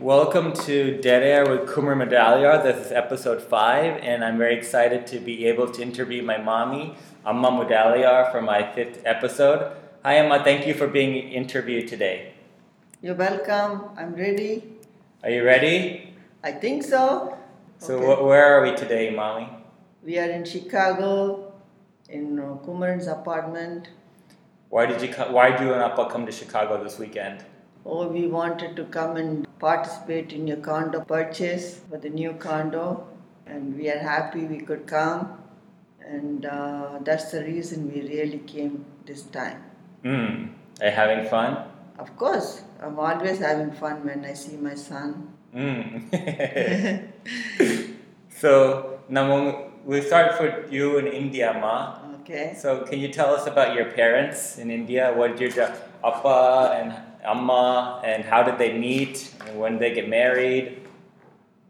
Welcome to Dead Air with Kumar Mudaliar. This is episode five, and I'm very excited to be able to interview my mommy, Amma Mudaliar, for my fifth episode. Hi, Amma. Thank you for being interviewed today. You're welcome. I'm ready. Are you ready? I think so. So, Okay. wh- where are we today, mommy? We are in Chicago, in uh, Kumaran's apartment. Why did you co- Why did you and Appa come to Chicago this weekend? Oh, we wanted to come and participate in your condo purchase for the new condo, and we are happy we could come. And uh, that's the reason we really came this time. Hmm. Are you having fun? Of course, I'm always having fun when I see my son. Hmm. so, when we start for you in India, Ma. Okay. So, can you tell us about your parents in India? What did your appa and amma, and how did they meet? And when did they get married?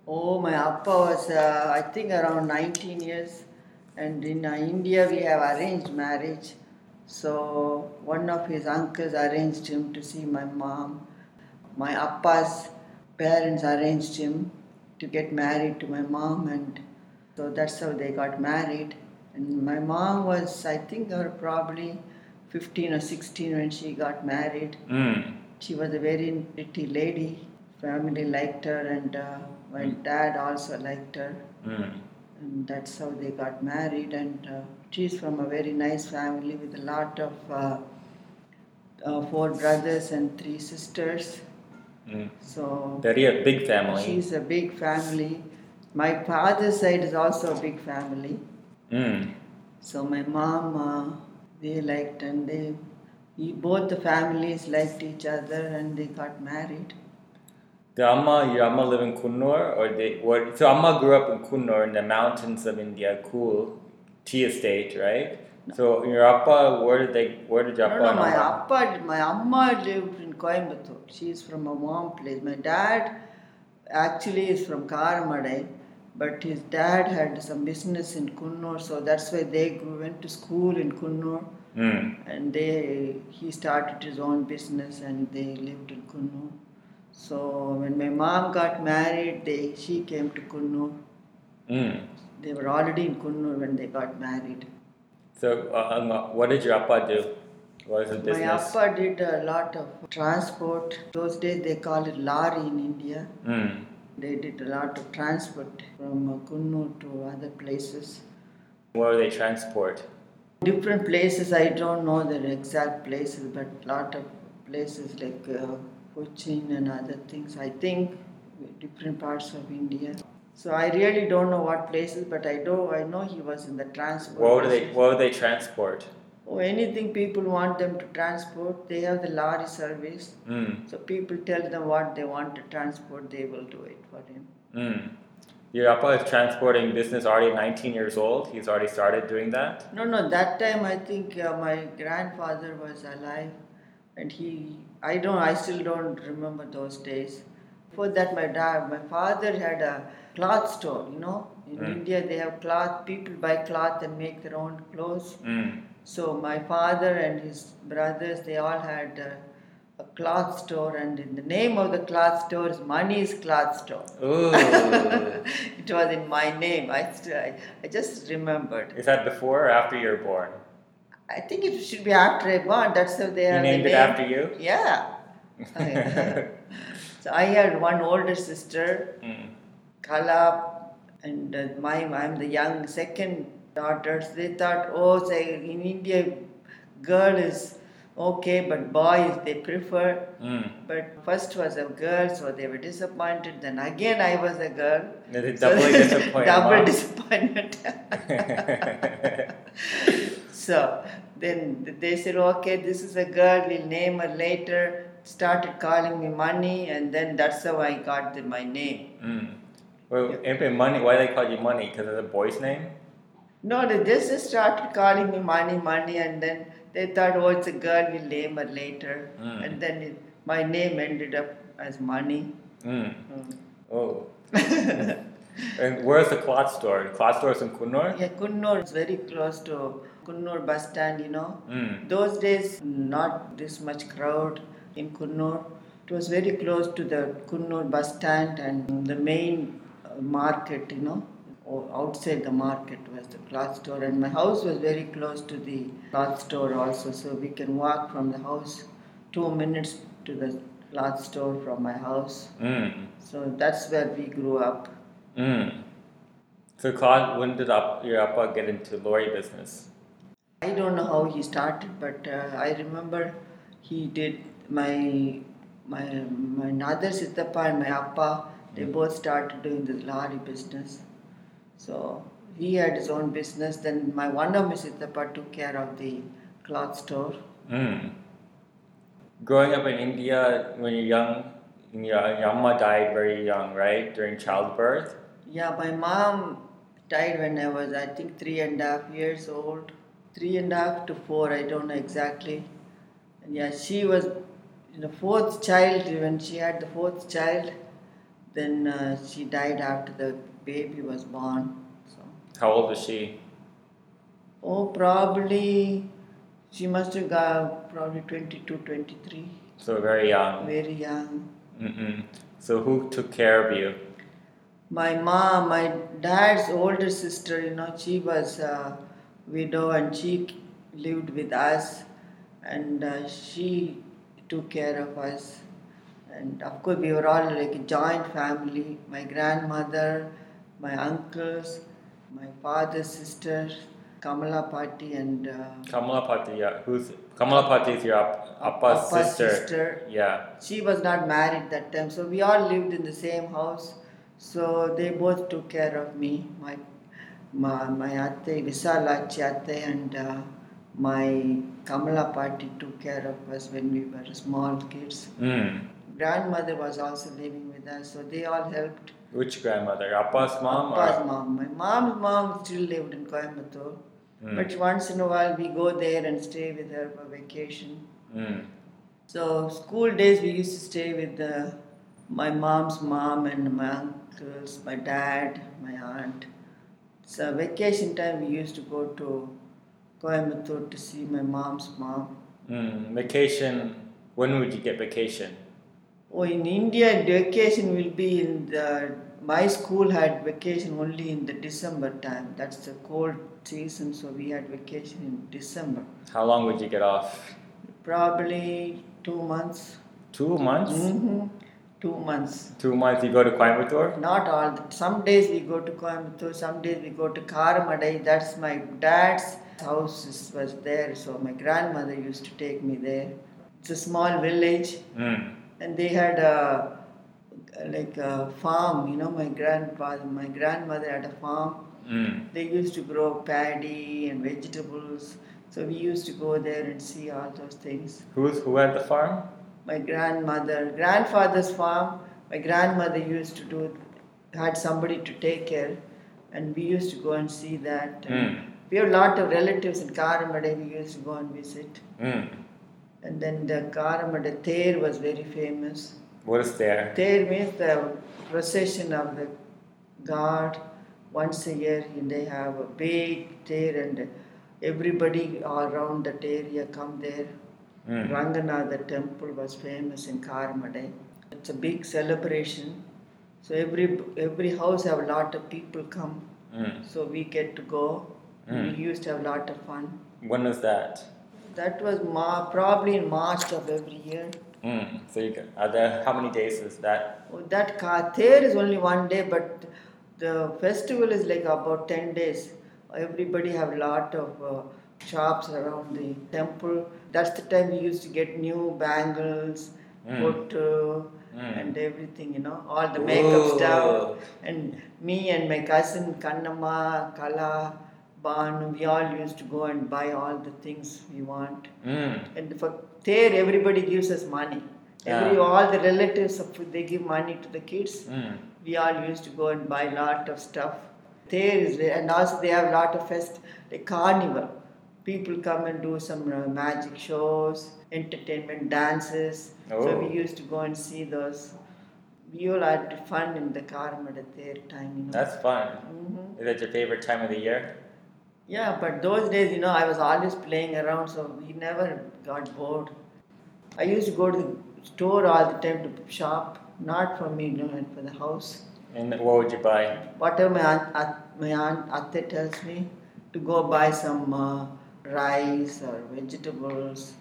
Oh, my appa was, uh, I think, around 19 years. And in uh, India, we have arranged marriage. So, one of his uncles arranged him to see my mom. My appa's parents arranged him to get married to my mom, and so that's how they got married. And my mom was, I think, her probably 15 or 16 when she got married. Mm. She was a very pretty lady. Family liked her, and uh, my dad also liked her. Mm. And that's how they got married. And uh, she's from a very nice family with a lot of uh, uh, four brothers and three sisters. Mm. So They're a big family. she's a big family. My father's side is also a big family. Mm. So my mom, uh, they liked, and they he- both the families liked each other, and they got married. The amma, your amma live in Coonoor, or they? What? So amma grew up in Coonoor in the mountains of India, cool tea estate, right? So your appa, where did they? Where did your No, appa no, and my amma? appa, my amma lived in Coimbatore. She's from a warm place. My dad actually is from Karamadai, but his dad had some business in Coonoor, so that's why they grew, went to school in Coonoor, Mm. and they he started his own business and they lived in Coonoor. So when my mom got married, they she came to Coonoor. Mm. They were already in Coonoor when they got married. So uh, um, what did your appa do? What was his My business? appa did a lot of transport. Those days they call it lorry in India. Mm. They did a lot of transport from uh, to other places. Where do they transport? Different places, I don't know the exact places, but lot of places like uh, Cochin and other things. I think different parts of India. So I really don't know what places, but I do. I know he was in the transport. What do they? What do they transport? Oh, anything people want them to transport, they have the lorry service. Mm. So people tell them what they want to transport, they will do it for him. Mm. Your appa is transporting business already 19 years old. He's already started doing that. No, no, that time I think uh, my grandfather was alive and he, I don't, I still don't remember those days. Before that, my dad, my father had a cloth store, you know. In Mm. India, they have cloth, people buy cloth and make their own clothes. Mm. So my father and his brothers, they all had uh, a cloth store, and in the name of the cloth store is Money's Cloth Store. Ooh. it was in my name. I, I, I just remembered. is that before or after you were born? I think it should be after I born. That's how they He have the named it name. after you. Yeah. so I had one older sister, Mm. Kala, and uh, my I'm the young second daughters. They thought, oh, say in India, girl is okay, but boys they prefer. Mm. But first was a girl, so they were disappointed. Then again, I was a girl. It So- doubly disappointed? double disappointment. so then they said, okay, this is a girl, we'll name her later. Started calling me money, and then that's how I got the, my name. mm. Well, if money, why they call you money? Because of the boy's name? No, they just started calling me money, money, and then they thought, oh, it's a girl, we'll name her later. Mm. And then it, my name ended up as money. Mm. Mm. Oh. and where's the cloth store? The cloth store is in Coonoor? Yeah, Coonoor is very close to Coonoor bus stand, you know. Mm. Those days, not this much crowd in Coonoor. It was very close to the Coonoor bus stand and the main uh, market, you know. Or outside the market was the cloth store, and my house was very close to the cloth store also, so we can walk from the house two minutes to the cloth store from my house. Mm. So that's where we grew up. Mm. So Claude, when did up, your Appa get into lorry business? I don't know how he started, but uh, I remember he did my my my Siddhappa and my Appa. They both started doing the lorry business. So he had his own business. Then my one of my Siddhappa took care of the cloth store. Mm. Growing up in India when you're young, your, Amma died very young, right? During childbirth? Yeah, my mom died when I was I think three and a half years old. Three and a half to four, I don't know exactly. And yeah, she was in the fourth child when she had the fourth child. Then uh, she died after the baby was born. So, How old was she? oh, probably she must have got probably 22, 23, So very young. very young. Mm-mm. So who took care of you? My mom, my dad's older sister, you know, she was a widow and she lived with us and uh, she took care of us. And of course, we were all like a joint family my grandmother, my uncles, my father's sister, Kamala party and uh, Kamalapati, yeah. Who's Kamalapati is your App- Appa's, Appa's sister. sister. Yeah. she was not married that time so we all lived in the same house so they both took care of me my my, my atte Visalachi atte and uh, my Kamala party took care of us when we were small kids Mm. Grandmother was also living with us so they all helped Which grandmother? Appa's mom Appa's or? mom my mom's mom still lived in Coimbatore Mm. but once in a while we go there and stay with her for vacation Mm. So school days we used to stay with the, my mom's mom and my uncles, my dad, my aunt. So vacation time we used to go to Coimbatore to see my mom's mom. Mm. Vacation. When would you get vacation? Oh, in India vacation will be in the, my school had vacation only in the December time. That's the cold season, so we had vacation in December. How long would you get off? Probably two months. Two months. Mm-hmm. Two months. Two months. You go to Coimbatore. Not all. The, some days we go to Coimbatore, some days we go to Karamadai. That's my dad's house was there, so my grandmother used to take me there. It's a small village, Mm. And they had a like a farm. You know, my grandfather, my grandmother had a farm. Mm. They used to grow paddy and vegetables. So we used to go there and see all those things. Who's who had the farm? my grandmother grandfather's farm my grandmother used to do had somebody to take care and we used to go and see that Mm. we have a lot of relatives in Karamadai we used to go and visit Mm. And then the Karamadai Thair was very famous What is there? Thair means the procession of the god once a year they have a big Thair and everybody all around that area come there Mm. Ranganatha temple was famous in Karamadai. It's a big celebration. So every every house have a lot of people come. Mm. So we get to go. Mm. We used to have a lot of fun. When was that? That was Mar- probably in March of every year. Mm. So you can, are there how many days is that? Oh, that Kather is only one day, but the festival is like about ten days. Everybody have a lot of uh, shops around the temple. That's the time we used to get new bangles, Mm. photo, Mm. and everything, you know, all the makeup Ooh. stuff. And me and my cousin Kannamma, Kala, Banu, we all used to go and buy all the things we want. Mm. And for there, everybody gives us money. Every Yeah. all the relatives of they give money to the kids. Mm. We all used to go and buy a lot of stuff. There is and also they have a lot of fest like carnival. People come and do some uh, magic shows, entertainment, dances. So Oh. we used to go and see those. We all had fun in the Karamadai there time. You know. That's fun. Mhm. Is that your favorite time of the year? Yeah, but those days, you know, I was always playing around, so we never got bored. I used to go to the store all the time to shop, not for me, no, and for the house. And what would you buy? Whatever my aunt, aunt, my aunt Atte tells me to go buy some uh, rice or vegetables.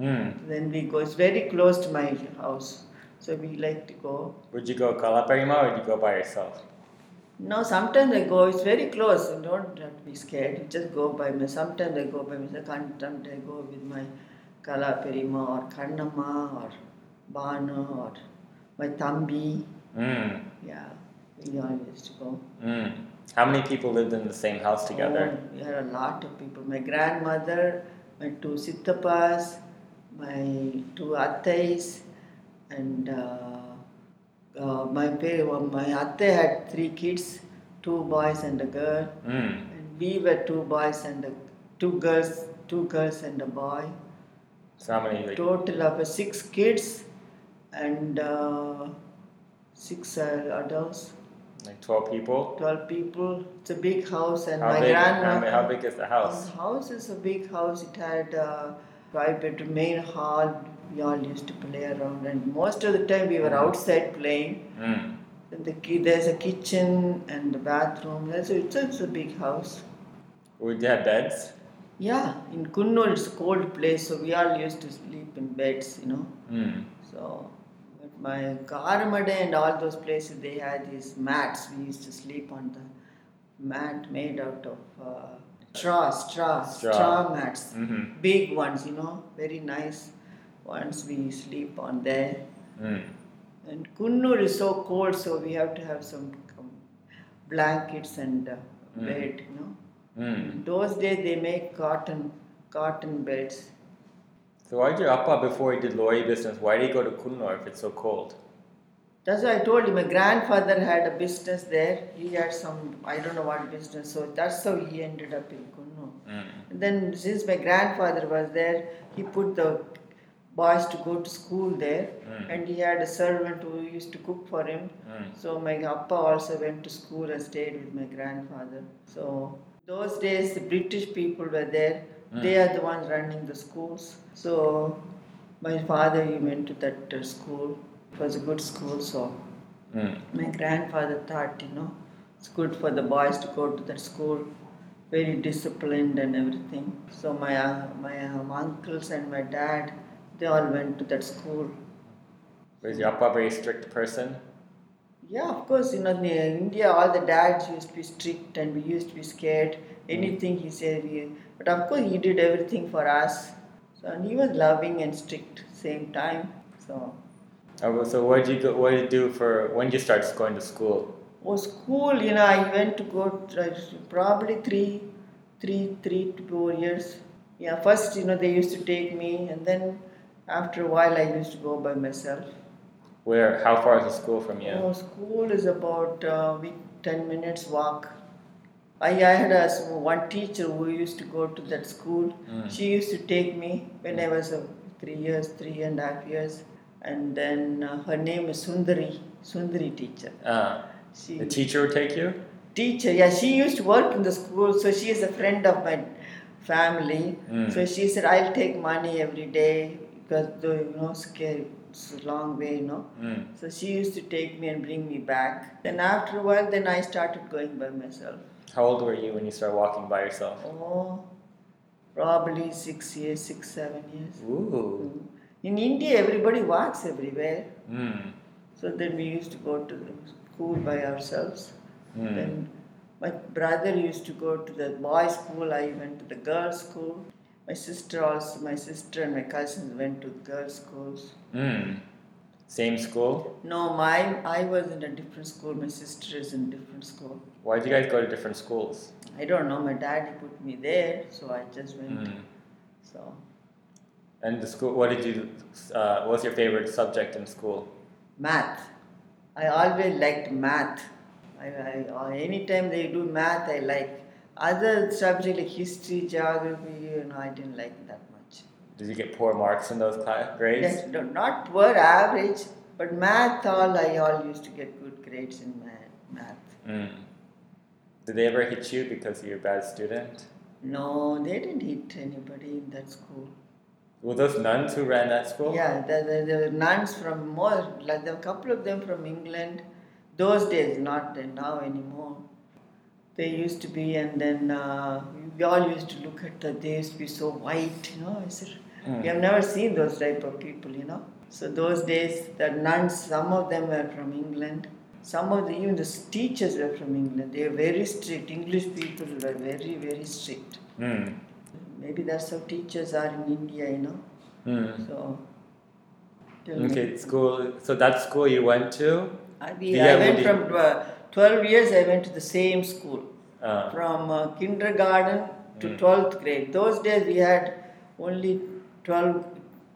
Mm. Then we go. It's very close to my house, so we like to go. Would you go Kalaparima or would you go by yourself? No, sometimes I go. It's very close. You don't have to be scared. You just go by me. Sometimes I go by myself. Sometimes I go with my Kala Perima or Kannamma or Banu or my Tambi. Mm. Yeah, we all used to go. Mm. How many people lived in the same house together? Oh, we had a lot of people. My grandmother, my two Sittapas, my two Attais, and uh, uh, my pa- my Atte had three kids, two boys and a girl. Mm. And we were two boys and a, two girls, two girls and a boy. So how many? Like, Total of uh, six kids and uh, six uh, adults, like twelve people? twelve people. It's a big house, and How my big? grandma. How, big- how big is the house? The house is a big house. It had a five bedroom main hall. We all used to play around, and most of the time we were outside playing. Mm. The ki- there's a kitchen and a bathroom. That's it's, it's a big house. Would you have beds? Yeah, in Coonoor it's a cold place, so we all used to sleep in beds, you know. Mm. So, but my Karamadai and all those places, they had these mats. We used to sleep on the mat made out of uh, straw, straw, Straw. straw, mats. Mm-hmm. Big ones, you know, very nice ones. We sleep on there. Mm. And Coonoor is so cold, so we have to have some um, blankets and uh, Mm. bed, you know. Mm. Those days they make cotton, cotton beds. So why did your appa before he did lorry business? Why did he go to Coonoor if it's so cold? That's why I told you my grandfather had a business there. He had some I don't know what business, so that's how he ended up in Kunnu. Mm. And then since my grandfather was there, he put the boys to go to school there, Mm. and he had a servant who used to cook for him. Mm. So my appa also went to school and stayed with my grandfather. So those days the British people were there. They are the ones running the schools. So my father he went to that uh, school. It was a good school. So Mm. my grandfather thought, you know, it's good for the boys to go to that school. Very disciplined and everything. So my uh, my um, uncles and my dad, they all went to that school. Was your appa a very strict person? Yeah, of course, you know, in India, all the dads used to be strict and we used to be scared. Hmm. Anything he said, we, but of course, he did everything for us. So, and he was loving and strict same time. So, Oh, so what did you go, what did you do for when did you start going to school? oh, school, you know, I went to go to, probably three, three, three to four years. Yeah, first, you know, they used to take me, and then after a while, I used to go by myself. Where? How far is the school from you? Oh, school is about uh, we, 10 minutes walk. I, I had a, one teacher who used to go to that school. Mm. She used to take me when I was uh, three years, three and a half years. And then uh, her name is Sundari, Sundari teacher. Uh, She the teacher would take you. teacher, yeah, she used to work in the school, so she is a friend of my family. Mm. So she said, I'll take money every day because the you know scary, it's a long way, you know. Mm. So she used to take me and bring me back. Then after a while, then I started going by myself. How old were you when you started walking by yourself? Oh, probably six years, six, seven years. Ooh. In India, everybody walks everywhere. Mm. So then we used to go to the school by ourselves. Mm. Then my brother used to go to the boys' school. I went to the girls' school. My sister also, my sister and my cousins went to girls' schools. Mm. Same school. No, my I was in a different school. My sister is in different school. Why did you guys go to different schools? I don't know. My daddy put me there, so I just went. Mm. So And the school. What did you? Uh, what was your favorite subject in school? math. I always liked math. I, I or anytime they do math, I like. Other subject like history, geography, you know, I didn't like that much. Did you get poor marks in those class grades? Yes, no, not poor average, but math all I all used to get good grades in math. math. Mm. Did they ever hit you because you're a bad student? No, they didn't hit anybody in that school. Were those nuns who ran that school? Yeah, there, there, there were nuns from more, like there were a couple of them from England. Those days, not now anymore. They used to be, and then uh, we all used to look at the, they used to be so white, you know. I said, Mm. we have never seen those type of people, you know. So those days, the nuns, some of them were from England. Some of the, even the teachers were from England. They were very strict. English people were very, very strict. Mm. Maybe that's how teachers are in India, you know. Mm. So. Okay, school. So that school you went to? I, we, I went from uh, 12 years, I went to the same school. Uh, From uh, kindergarten to Mm. 12th grade. Those days we had only 12,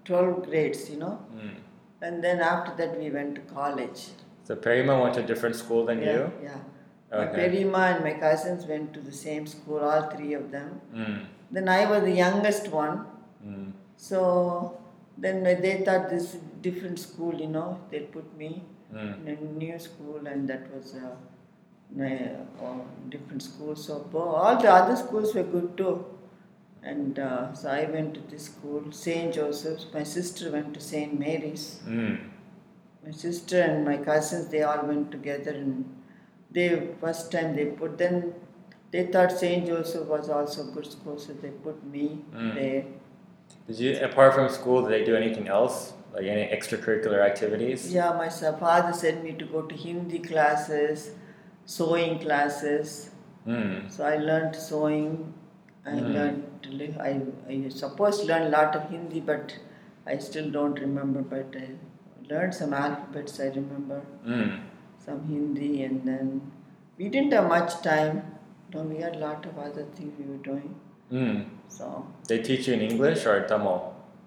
12 grades, you know. mm. And then after that we went to college. So Perima went to a different school than yeah, you? Yeah. My Okay. Perima and my cousins went to the same school, all three of them. Mm. Then I was the youngest one. Mm. So then they thought this different school, you know. They put me Mm. in a new school, and that was a different schools bo- all the other schools were good too. And uh, so I went to this school, St. Joseph's. My sister went to St. Mary's. Mm. My sister and my cousins, they all went together, and they first time they put then they thought St. Joseph was also a good school, so they put me Mm. there. Did you, apart from school, did they do anything else? Like any extracurricular activities? Yeah, my father sent me to go to Hindi classes, sewing classes. Mm. So I learned sewing. I Mm. learned. I I supposed to learn a lot of Hindi, but I still don't remember. But I learned some alphabets. I remember Mm. some Hindi, and then we didn't have much time. No, we had a lot of other things we were doing. Mm. So They teach you in English or Tamil?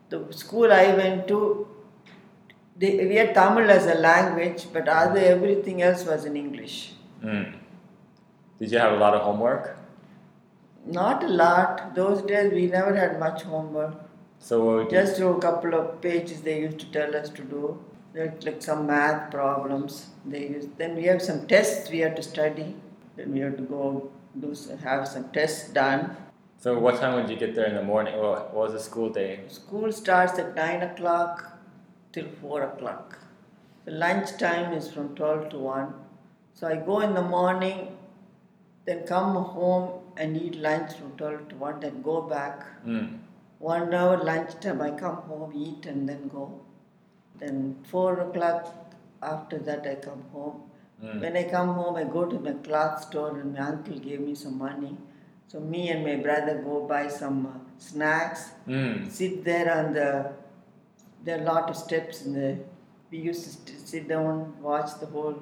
the school I went to, they, we had Tamil as a language, but other everything else was in English. Mm. Did you have a lot of homework? Not a lot. Those days we never had much homework. So what would you, Just a couple of pages they used to tell us to do. Like, like some math problems. They used. Then we have some tests we had to study. Then we had to go do have some tests done. so what time would you get there in the morning? What, what was the school day? School starts at nine o'clock till four o'clock. The lunch time is from twelve to one. So I go in the morning, then come home and eat lunch from twelve to one. Then go back. Mm. One hour lunchtime, I come home, eat, and then go. Then four o'clock. After that, I come home. Mm. When I come home, I go to my cloth store, and my uncle gave me some money. So me and my brother go buy some uh, snacks. Mm. Sit there on the. There are a lot of steps in the. We used to sit down, watch the whole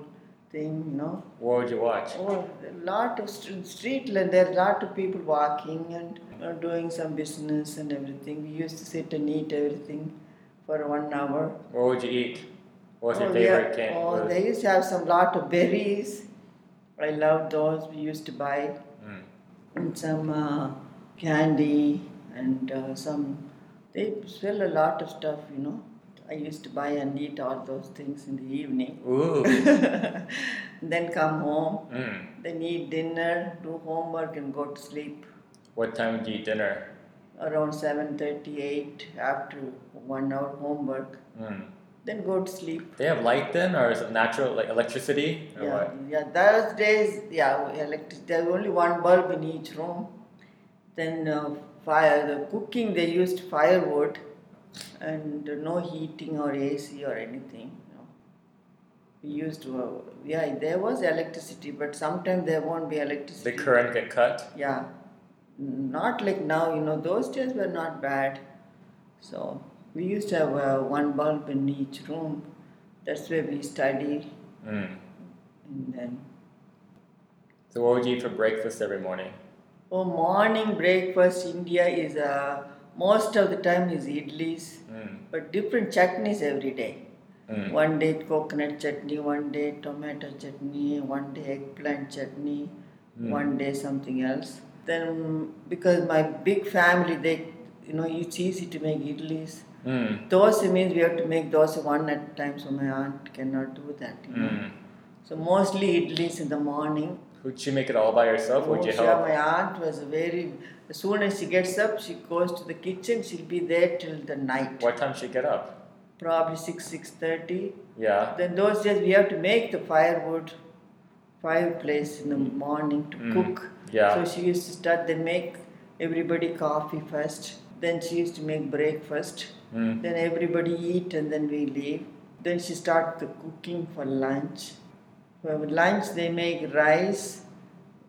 thing, you know. What would you watch? Oh, a lot of st- street, there are a lot of people walking and uh, doing some business and everything. We used to sit and eat everything for one hour. What would you eat? What's your oh, favorite yeah. Oh, they used to have some lot of berries. I love those. We used to buy Mm. and some uh, candy and uh, some. They sell a lot of stuff, you know. I used to buy and eat all those things in the evening. Then come home, mm. then eat dinner, do homework, and go to sleep. What time do you eat dinner? Around seven thirty-eight after one hour homework, Mm. then go to sleep. They have light then, or is it natural, like electricity? Or Yeah, what? yeah. Those days, yeah, electric. There's only one bulb in each room. Then uh, fire. The cooking they used firewood, and no heating or AC or anything. You know. We used to uh, yeah. There was electricity, but sometimes there won't be electricity. The current get cut? Yeah, not like now. You know, those days were not bad. So we used to have uh, one bulb in each room. That's where we study, Mm. and then. So what would you eat for breakfast every morning? Oh, morning breakfast India is uh, most of the time is idlis, Mm. but different chutneys every day. Mm. One day coconut chutney, one day tomato chutney, one day eggplant chutney, Mm. one day something else. Then because my big family, they you know it's easy to make idlis. Mm. Dosa means we have to make dosa one at a time, so my aunt cannot do that. You know? Mm. So mostly idlis in the morning. Would she make it all by herself? Would Oh, you help? my aunt was very. As soon as she gets up, she goes to the kitchen. She'll be there till the night, What time she get up? probably six six thirty. Yeah. Then those days we have to make the firewood fireplace in the morning to Mm. cook. Yeah. So she used to start. Then make everybody coffee first. Then she used to make breakfast. Mm. Then everybody eat and then we leave. Then she start the cooking for lunch. For lunch they make rice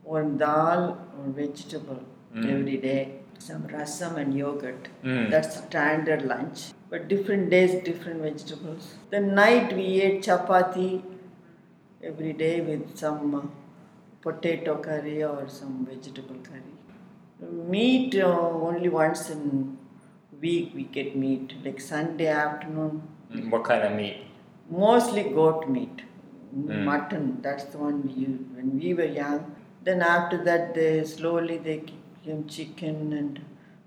or dal or vegetable Mm. every day. Some rasam and yogurt. Mm. That's standard lunch. But different days, different vegetables. Then night we ate chapati every day with some uh, potato curry or some vegetable curry. Meat uh, only once in week we get meat. Like Sunday afternoon, Mm, What kind of meat? mostly goat meat, Mm. mutton. That's the one we used when we were young. Then after that, they slowly they came chicken and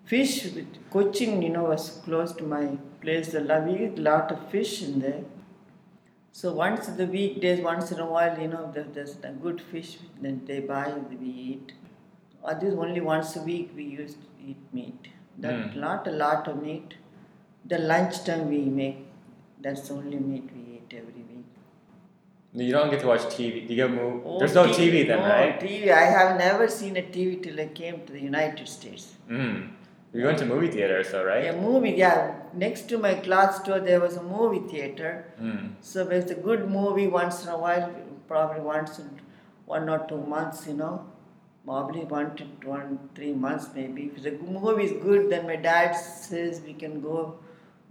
fish. With Cochin, you know, was close to my place. The la- we eat lot of fish in there. So once the weekdays, once in a while, you know, there, there's a good fish. Then they buy, we eat. Or this only once a week we used to eat meat. That Mm. not a lot of meat. The lunchtime we make. That's the only meat we eat every. You don't get to watch TV. You get move. Oh, There's no TV, then, no, right? TV. I have never seen a TV till I came to the United States. Mm. You're going to movie theater, so right? A movie, yeah. Next to my cloth store, there was a movie theater. Mm. So it's a good movie once in a while, probably once in one or two months, you know. Probably one to one, three months maybe. If the movie is good, then my dad says we can go,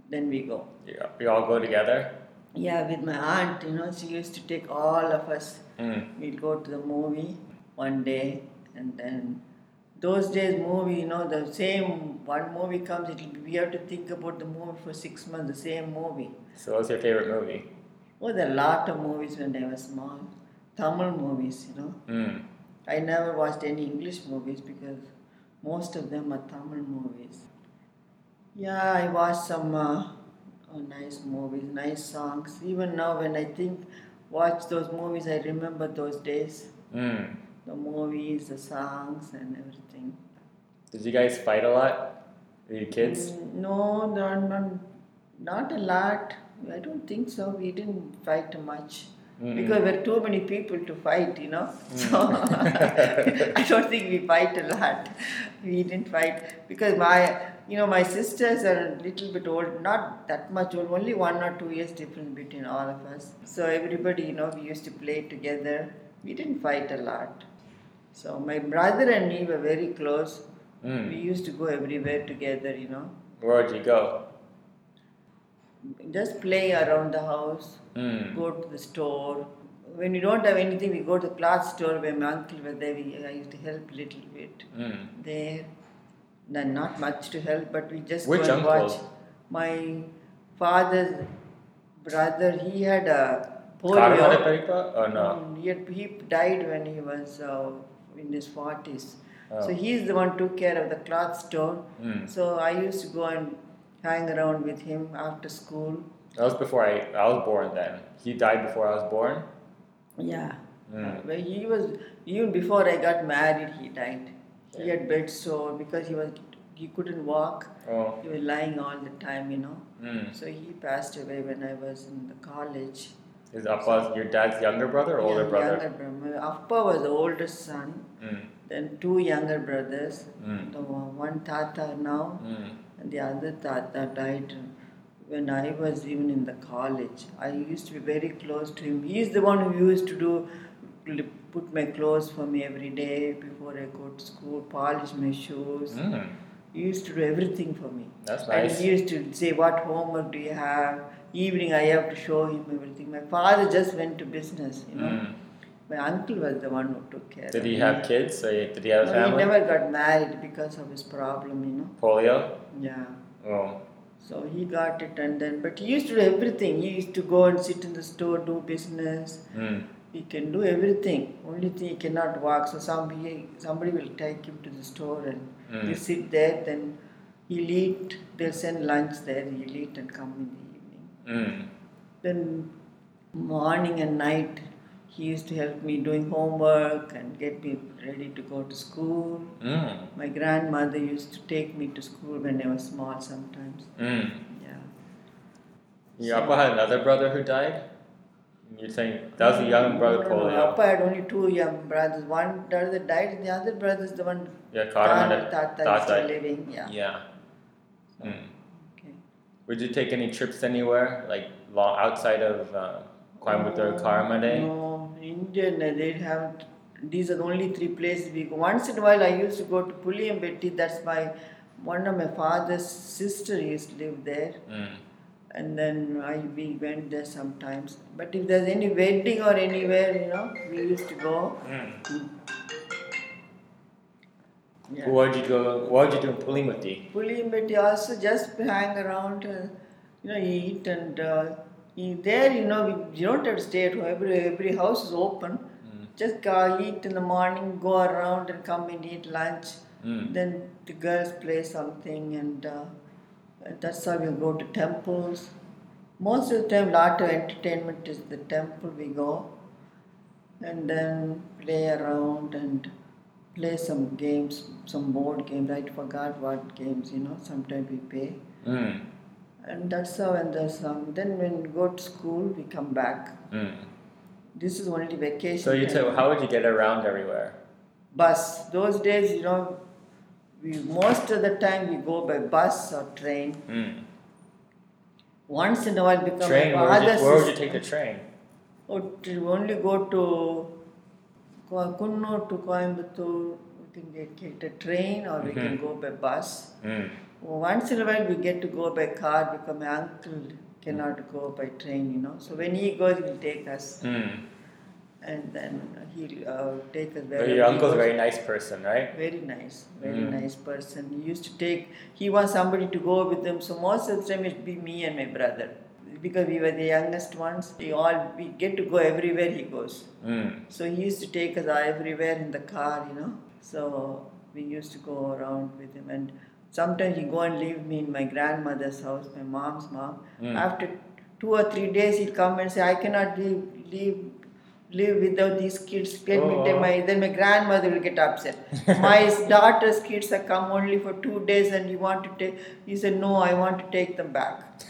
then we go. Yeah. We all go together. Yeah, with my aunt, you know, she used to take all of us. Mm. We'll go to the movie one day, and then those days movie, you know, the same one movie comes. It'll be, we have to think about the movie for six months. The same movie. So, what's your favorite movie? Oh, there are a lot of movies when I was small. Tamil movies, you know. Mm. I never watched any English movies because most of them are Tamil movies. Yeah, I watched some uh, oh, nice movies, nice songs. Even now, when I think, watch those movies, I remember those days. Mm. The movies, the songs, and everything. Did you guys fight a lot? Are you kids? Mm, No, no, no, not a lot. I don't think so. We didn't fight much. Mm-mm. Because there were too many people to fight, you know. So I don't think we fight a lot. We didn't fight because my, you know, my sisters are a little bit old, not that much old, only one or two years difference between all of us. So everybody, you know, we used to play together. We didn't fight a lot. So my brother and me were very close. We Mm. used to go everywhere together, you know. Where'd you go? Just play around the house. Mm. go to the store. When we don't have anything, we go to the cloth store where my uncle was there. We, I used to help a little bit Mm. there. Then not much to help, but we just Which go and uncle? watch. My father's brother, he had a polio. Peripa? Oh no. Mm, He, had, he died when he was uh, in his 40s. Oh. So he's the one who took care of the cloth store. Mm. So I used to go and hang around with him after school. That was before I I was born. Then he died before I was born. Yeah. Mm. Well, he was even before I got married. He died. He had bed sore because he was he couldn't walk. Oh. He was lying all the time, you know. Mm. So he passed away when I was in the college. Is Appa your dad's younger brother or older Yeah, brother? Younger brother. Appa was the oldest son. Mm. Then two younger brothers. Mm. The one tata now, Mm. and the other tata died when I was even in the college. I used to be very close to him. He's the one who used to do put my clothes for me every day before I go to school, polish my shoes. Mm. He used to do everything for me. That's nice. And he used to say, What homework do you have? Evening, I have to show him everything. My father just went to business, you know. Mm. My uncle was the one who took care Did of he me. have kids? Did he have No, he never got married because of his problem, you know. Polio? Yeah. Oh. So he got it and then, but he used to do everything. He used to go and sit in the store, do business. Mm. He can do everything. Only thing he cannot walk. So somebody, somebody will take him to the store and Mm. he sit there. Then he'll eat. They'll send lunch there. He'll eat and come in the evening. Mm. Then morning and night, he used to help me doing homework and get me ready to go to school. Mm. My grandmother used to take me to school when I was small sometimes. Mm. Yeah. Your Appa had another brother who died? You're saying that was a young brother No, no, no. polio. Appa had only two young brothers. One brother died, and the other brother is the one Yeah, Tata, Karamana Tata is still living. Yeah. Yeah. Mm. Okay. Would you take any trips anywhere, like long, outside of uh, Coimbatore, Karamadai? No, Indian, uh, they have. These are the only three places we go. Once in a while, I used to go to Puliambeti. That's my one of my father's sister used to live there, Mm. And then I we went there sometimes. But if there's any wedding or anywhere, you know, we used to go. Mm. Yeah. What did you go? What did you do in Pulimuti? Puliambeti also just hang around, uh, you know, eat and uh, eat there. You know, we, you don't have to stay at home. Every every house is open. Mm. Just go eat in the morning, go around and come and eat lunch. Mm. Then the girls play something, and uh, that's how we go to temples. Most of the time, lot of entertainment is the temple we go, and then play around and play some games, some board games. I forgot what games, you know. Sometimes we play. Mm. and that's how. And there's some. Then when we go to school, we come back. Mm. This is only vacation. So you tell, how would you get around everywhere? bus. Those days, you know, we most of the time we go by bus or train. Mm. Once in a while, become Train? Where would, you, where would you take the train? Oh, to only go to Coonoor to Coimbatore. We can get, a train or we can go by bus. Mm. Once in a while, we get to go by car because my uncle cannot go by train, you know. So when he goes, he'll take us, Mm. And then he'll uh, take us wherever your uncle's a very nice person, right? Very nice, very Mm. nice person. He used to take, he wants somebody to go with him. So most of the time it'd be me and my brother. Because we were the youngest ones, we all, we get to go everywhere he goes. Mm. So he used to take us everywhere in the car, you know. So we used to go around with him. And sometimes he go and leave me in my grandmother's house, my mom's mom. Mm. After two or three days, he'd come and say, I cannot leave, leave, live without these kids. Let me take Oh. my. Then my grandmother will get upset. my daughter's kids have come only for two days, and you want to take. He said, No, I want to take them back.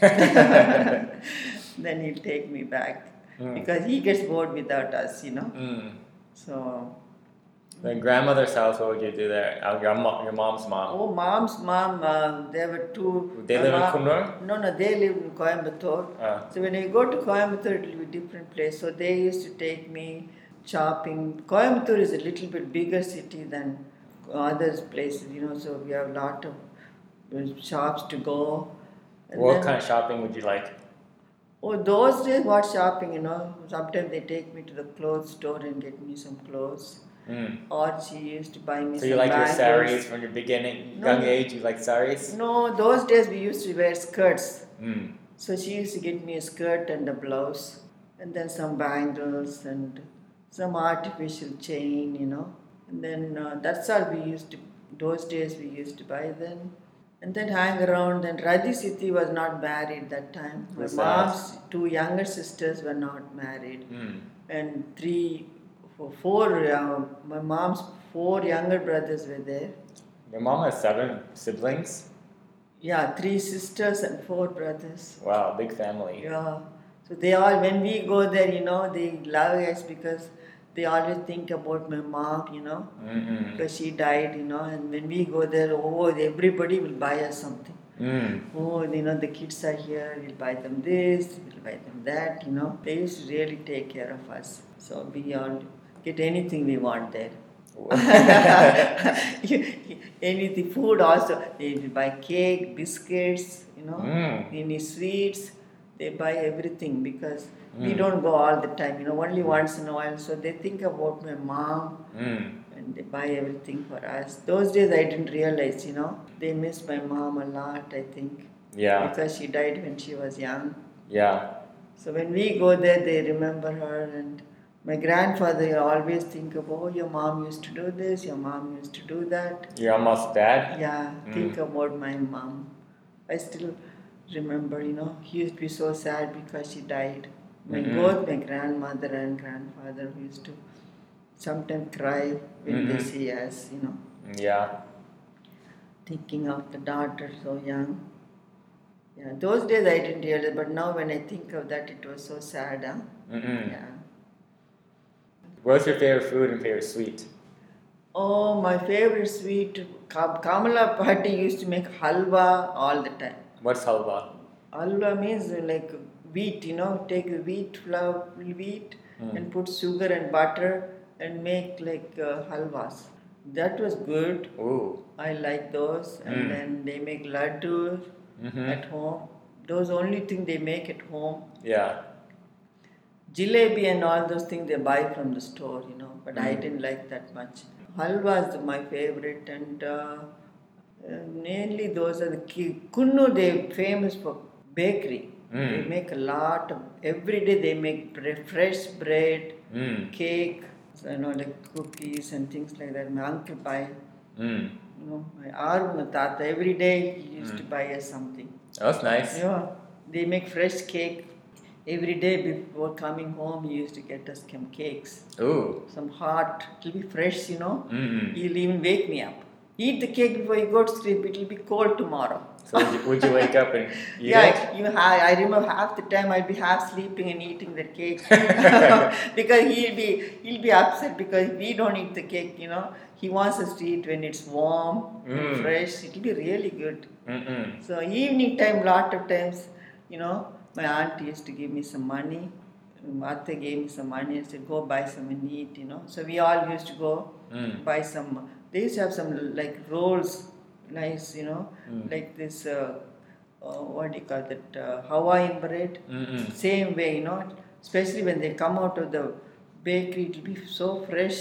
then he'll take me back Mm. because he gets bored without us, you know. Mm. So, Then grandmother's house, what would you do there? Uh, Your, mo- your mom's mom. oh, mom's mom, uh, there were two. They live in mom- Coonoor? No, no, they live in Coimbatore. Uh, So when I go to Coimbatore, it will be a different place. So they used to take me shopping. Coimbatore is a little bit bigger city than other places, you know. So we have a lot of uh, shops to go. And what then- kind of shopping would you like? Oh, those days, what shopping, you know. Sometimes they take me to the clothes store and get me some clothes. Mm. Or she used to buy me So you like your saris from your beginning, No. young age? You like saris? No, those days we used to wear skirts. Mm. So she used to get me a skirt and a blouse, and then some bangles and some artificial chain, you know. And then uh, that's all we used to. Those days we used to buy then, and then hang around. And Radhi Siti was not married that time. My mom's two younger sisters were not married, Mm. and three, four, uh, my mom's four younger brothers were there. Your mom has seven siblings? Yeah, three sisters and four brothers. Wow, big family. Yeah. So they all, when we go there, you know, they love us because they always think about my mom, you know, Mm-mm. because she died, you know, and when we go there, oh, everybody will buy us something. Mm. Oh, you know, the kids are here, we'll buy them this, we'll buy them that, you know. They used to really take care of us. So we all get anything we want there. anything, food also. They buy cake, biscuits, you know, Mm. any sweets. They buy everything because we Mm. don't go all the time, you know, only once in a while. So they think about my mom Mm. and they buy everything for us. Those days I didn't realize, you know, they miss my mom a lot, I think, Yeah, because she died when she was young. yeah. So when we go there, they remember her, and my grandfather always think of, oh, your mom used to do this, your mom used to do that. You're almost dad? Yeah, Mm. think about my mom. I still remember, you know, he used to be so sad because she died My Mhm. both my grandmother and grandfather used to sometimes cry when they Mhm. see us, you know, Yeah. thinking of the daughter so young. Yeah, those days I didn't realize, but now when I think of that, it was so sad. Huh? Mm-mm. Yeah. What's your favorite food and favorite sweet? Oh, my favorite sweet, Kam- Kamala Party used to make halwa all the time. What's halwa? Halwa means like wheat, you know, take wheat flour, wheat, Mm. and put sugar and butter and make like uh, halwas. That was good. Ooh. I like those. And Mm. then they make laddu Mm-hmm. at home. Those only thing they make at home. Yeah. Jalebi and all those things they buy from the store, you know. But I Mm. didn't like that much. Halwa is my favorite, and uh, uh, mainly those are the ki- Coonoor. They famous for bakery. They Mm. make a lot of every day. They make bread, fresh bread, Mm. cake, you know, like cookies and things like that. My uncle buy, Mm. you know, my Aruna Tata every day he used to Mm. buy us something. That's nice. Yeah, they make fresh cake every day before coming home. He used to get us some cakes, Oh. some hot. It'll be fresh, you know. Mm. He'll even wake me up. Eat the cake before you go to sleep. It'll be cold tomorrow. So would you, would you wake up and eat yeah, you ha- I remember half the time I'd be half sleeping and eating the cake because he'll be he'll be upset because we don't eat the cake. You know, he wants us to eat when it's warm, and Mm. fresh. It'll be really good. Mm-mm. So evening time, lot of times, you know, my aunt used to give me some money. Mother gave me some money and said, "Go buy some and eat." You know, so we all used to go Mm. buy some. They used to have some like rolls, nice, you know, Mm. like this. Uh, uh, what do you call that? Uh, Hawaiian bread. Mm-mm. Same way, you know, especially when they come out of the bakery, it'll be so fresh.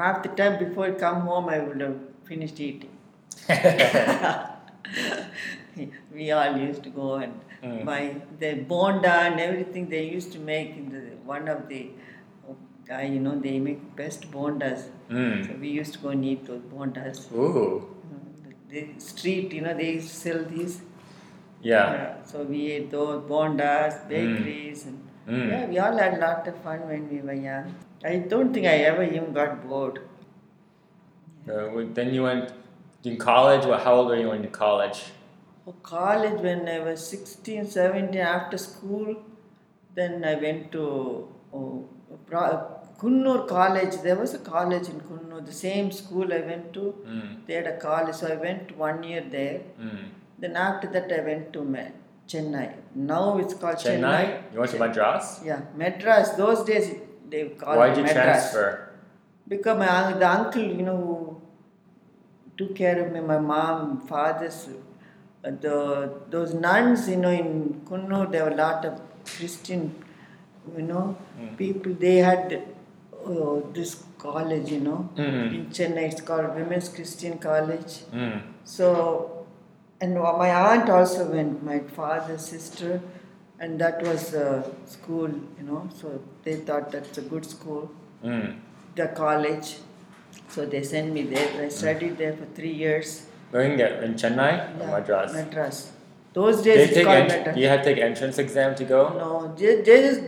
Half the time before I come home, I would have finished eating. we all used to go and Mm. buy the bonda and everything they used to make in the one of the guy, you know, they make best bondas. So Mm. we used to go and eat those bondas. Ooh. Uh, The street, you know, they used to sell these. Yeah. So we ate those bondas, bakeries, and Mm. yeah, we all had a lot of fun when we were young. I don't think I ever even got bored. Uh, then you went in college. Well, how old were you when you college? For college, when I was 16, 17, after school, then I went to oh, Coonoor College. There was a college in Coonoor, the same school I went to. Mm. They had a college, so I went one year there. Mm. Then after that, I went to Ma- Chennai. Now it's called Chennai? Chennai. You went to Madras? Yeah, Madras. Those days they called Why'd it you Madras. transfer? Because my the uncle, you know, who took care of me, my mom, father's, the those nuns, you know, in Coonoor, there were a lot of Christian, you know, Mm. people. They had uh, this college, you know, Mhm. in Chennai. It's called Women's Christian College. Mm. So, and my aunt also went, my father's sister, and that was a school, you know. So they thought that's a good school Mm. the college. So they sent me there. I studied there for three years. Where in, Chennai or Madras? Madras. Those days you it's take called ent- Madras. you had to take entrance exam to go? No, they, they just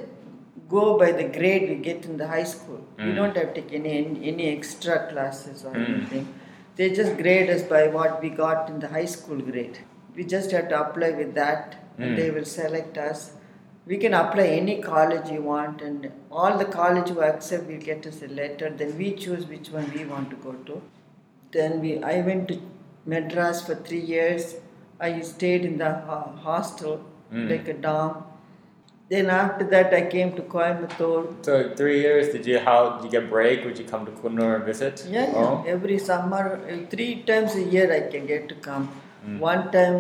go by the grade we get in the high school. We Mm. don't have to take any any extra classes or Mm. anything. They just grade us by what we got in the high school grade. We just have to apply with that, and Mm. they will select us. We can apply any college you want, and all the college who accept will get us a letter. Then we choose which one we want to go to. Then we, I went to Madras for three years. I stayed in the hostel, Mm. like a dorm. Then after that, I came to Coimbatore. So three years. Did you how did you get break? Would you come to Coonoor and visit? Yeah, Oh. yeah. Every summer, uh, three times a year, I can get to come. Mm. One time,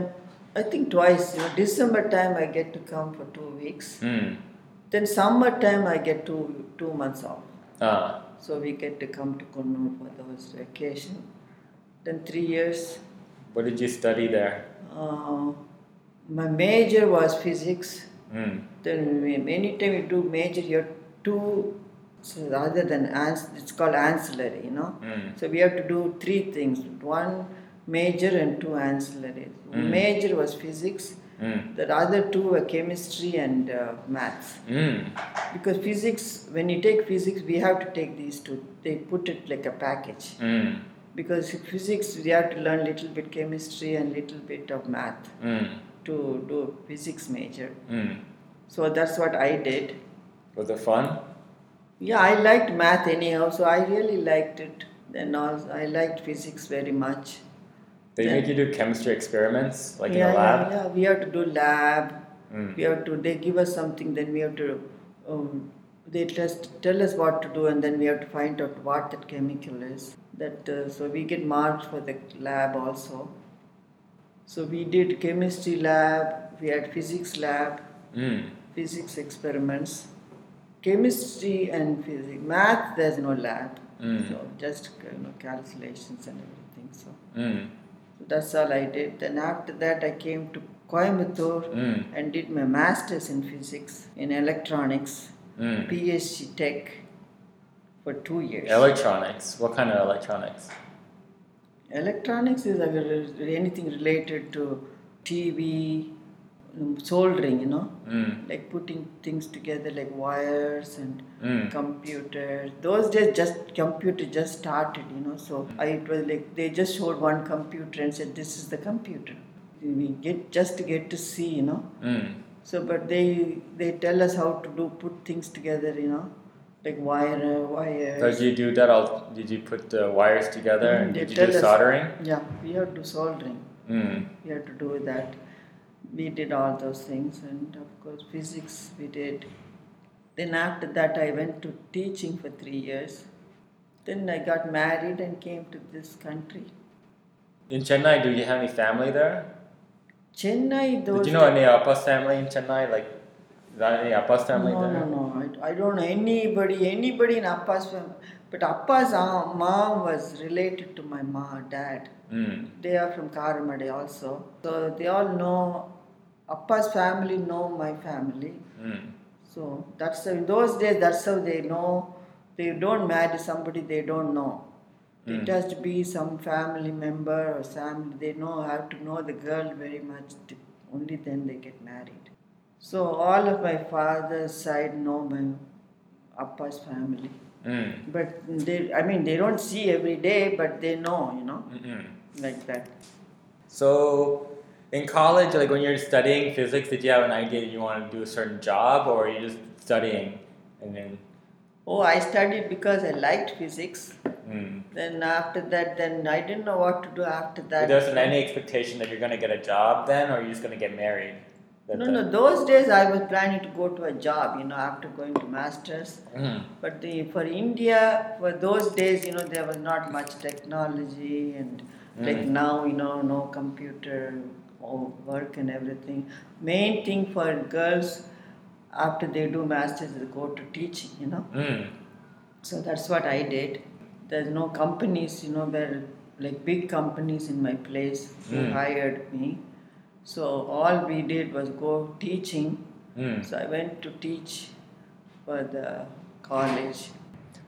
I think twice. You know, December time, I get to come for two weeks. Mm. Then summer time, I get two two months off. Ah. So we get to come to Coonoor for those vacation. Then three years. What did you study there? Uh, my major was physics. Mm. Then anytime you do major, you have two, so rather than ans- it's called ancillary, you know. Mm. So we have to do three things: one major and two ancillaries. Mm. Major was physics, Mm. The other two were chemistry and uh, maths. Mm. Because physics, when you take physics, we have to take these two. They put it like a package. Because physics, we have to learn little bit chemistry and little bit of math Mm. to do physics major. Mm. So that's what I did. Was it fun? Yeah, I liked math anyhow, so I really liked it. Then also, I liked physics very much. They Yeah. make you do chemistry experiments, like yeah, in the lab. yeah, yeah. We have to do lab. Mm. We have to. They give us something, then we have to. Um, they just tell us what to do, and then we have to find out what that chemical is. That uh, so we get marks for the lab also. So we did chemistry lab. We had physics lab, Mm. physics experiments, chemistry and physics. Math, there's no lab. Mm. So just you know calculations and everything. So. Mm. So that's all I did. Then after that, I came to Coimbatore Mm. and did my master's in physics in electronics, Mm. PhD Tech, for two years. Electronics. What kind of electronics? electronics is like anything related to TV, um, soldering, you know, Mm. like putting things together like wires and Mm. computers. Those days, just computer just started, you know. So I, it was like they just showed one computer and said, "This is the computer." We get just to get to see, you know. Mm. So, but they they tell us how to do put things together, you know, like wire So wires. did you do that? All? Did you put the wires together? And did you do us- soldering? Yeah, we had to soldering. Mm. We had to do that. We did all those things, and of course physics we did. Then after that, I went to teaching for three years. Then I got married and came to this country. In Chennai, do you have any family there? Chennai, those Did you know any Appa's family in Chennai? Like, is there any Appa's family no, there? no, no. I, I don't know anybody, anybody in Appa's family. But Appa's mom was related to my ma, dad. Mm. They are from Karamadai also. So they all know, Appa's family know my family. Mm. So that's in those days. That's how they know. They don't marry somebody they don't know. It Mm. has to be some family member or family. They know have to know the girl very much. to- Only then they get married. So all of my father's side know my Appa's family. Mm. But they, I mean, they don't see every day, but they know, you know, Mm-mm. like that. So, in college, like when you're studying physics, did you have an idea that you want to do a certain job, or are you just studying and then? Oh, I studied because I liked physics. Mm. Then after that, then I didn't know what to do after that. There wasn't any expectation that you're gonna get a job then, or you're just gonna get married? No, the- no. Those days I was planning to go to a job, you know, after going to masters. Mm. But the, for India, for those days, you know, there was not much technology and like Mm. now, you know, no computer or work and everything. Main thing for girls after they do masters is go to teaching, you know. Mm. So that's what I did. There's no companies, you know, where like big companies in my place who hired me. So all we did was go teaching. Mm. So I went to teach for the college.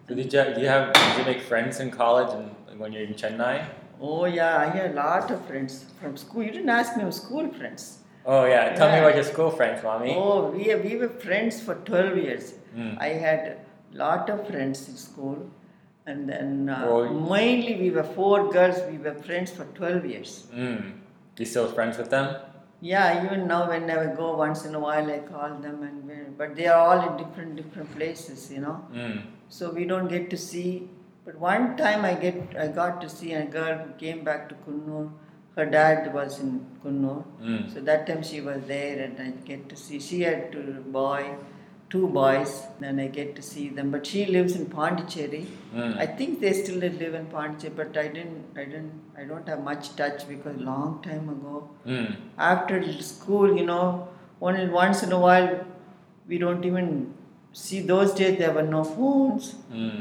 So did you, do you have did you make friends in college and when you're in Chennai? Oh yeah, I had a lot of friends from school. You didn't ask me about school friends. Oh yeah, tell me about your school friends, mommy. Oh, we we were friends for twelve years. Mm. I had a lot of friends in school, and then uh, Oh. mainly we were four girls. We were friends for twelve years. Mm. You still friends with them? Yeah, even now when I go once in a while, I call them, and we, but they are all in different different places, you know. Mm. So we don't get to see. But one time I get I got to see a girl who came back to Coonoor. Her dad was in Coonoor, Mm. so that time she was there, and I get to see. She had two boy, two boys. Then I get to see them. But she lives in Pondicherry. Mm. I think they still live in Pondicherry, but I didn't. I didn't. I don't have much touch because long time ago Mm. after school, you know, only once in a while, we don't even see. Those days there were no phones. Mm.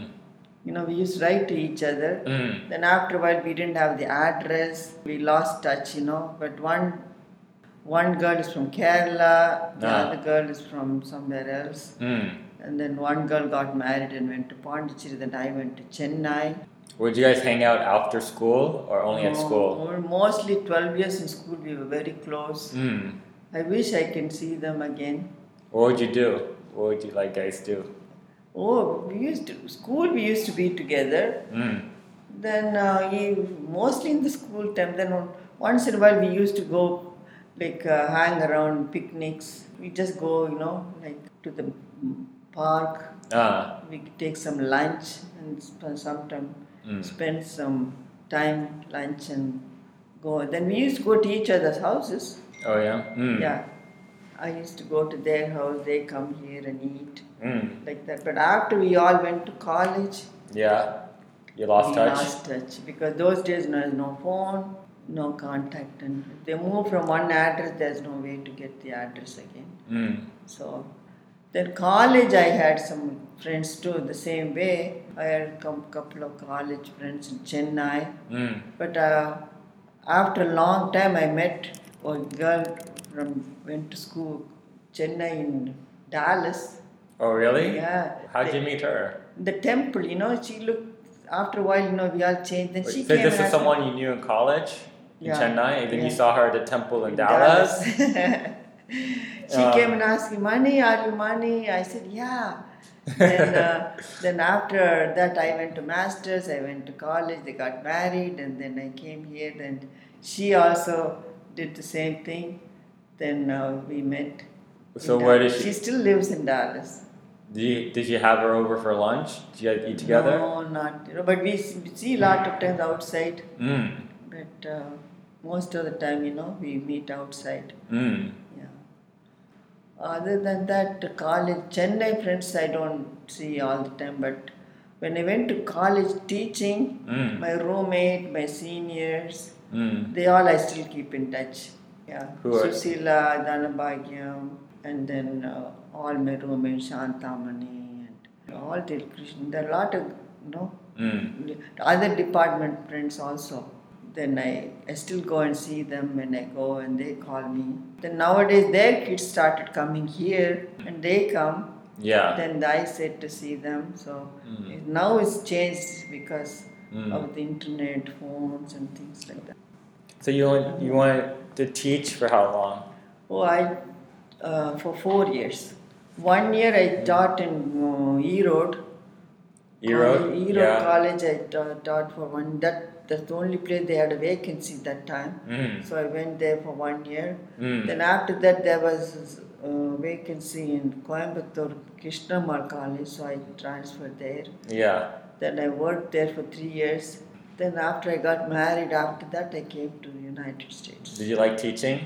You know, we used to write to each other. Mm. Then after a while, we didn't have the address. We lost touch, you know. But one, one girl is from Kerala. The Ah. other girl is from somewhere else. Mm. And then one girl got married and went to Pondicherry. Then I went to Chennai. Would you guys hang out after school or only at Oh, school? Mostly 12 years in school, we were very close. Mm. I wish I can see them again. What would you do? What would you like guys do? Oh, we used to school. We used to be together. Mm. Then uh, mostly in the school time. Then once in a while we used to go like uh, hang around picnics. We just go, you know, like to the park. Ah. We take some lunch and sp- sometime Mm. spend some time lunch and go. Then we used to go to each other's houses. Oh yeah. Mm. Yeah, I used to go to their house. They come here and eat Mm. like that. But after we all went to college, Yeah. You lost we touch. lost touch because those days there's no phone, no contact, and they move from one address, there's no way to get the address again. Mm. So then college, I had some friends too. The same way, I had a couple of college friends in Chennai. Mm. But uh, after a long time, I met a girl from went to school Chennai in Dallas. Oh really? Yeah. How'd you meet her? The temple, you know, she looked. After a while, you know, we all changed. Then she so came. this is someone you knew in college in Yeah. Chennai, and then you saw her at the temple in, in Dallas. she Uh. came and asked me, "Money? Are you money?" I said, "Yeah." then, uh, then after that, I went to masters. I went to college. They got married, and then I came here. And she also did the same thing. Then uh, we met. So where Dallas. did she- She still lives in Dallas. Did you, did you have her over for lunch? Did you guys eat together? No, not. You know, but we we see a lot of times outside. Mm. But uh, most of the time, you know, we meet outside. Mm. Yeah. Other than that, college, Chennai friends I don't see all the time, but when I went to college teaching, Mm. my roommate, my seniors, Mm. they all I still keep in touch. Yeah. Who are- Susila, Dhanabhagyam, and then uh, all my roommates, Shantamani, and all till Krishna. There are a lot of, you know, Mm. other department friends also. Then I, I still go and see them when I go and they call me. Then nowadays their kids started coming here and they come. Yeah. Then I said to see them. So Mm. it- now it's changed because Mm. of the internet, phones and things like that. So you want, you wanted to teach for how long? Oh, I uh, for four years. One year I taught in uh, Erode. Erode? College, Erode Yeah. College. I taught, taught for one. That that's the only place they had a vacancy that time. Mm. So I went there for one year. Mm. Then after that there was a vacancy in Coimbatore Krishnammal College, so I transferred there. Yeah. Then I worked there for three years. Then after I got married, after that I came to the United States. Did you like teaching?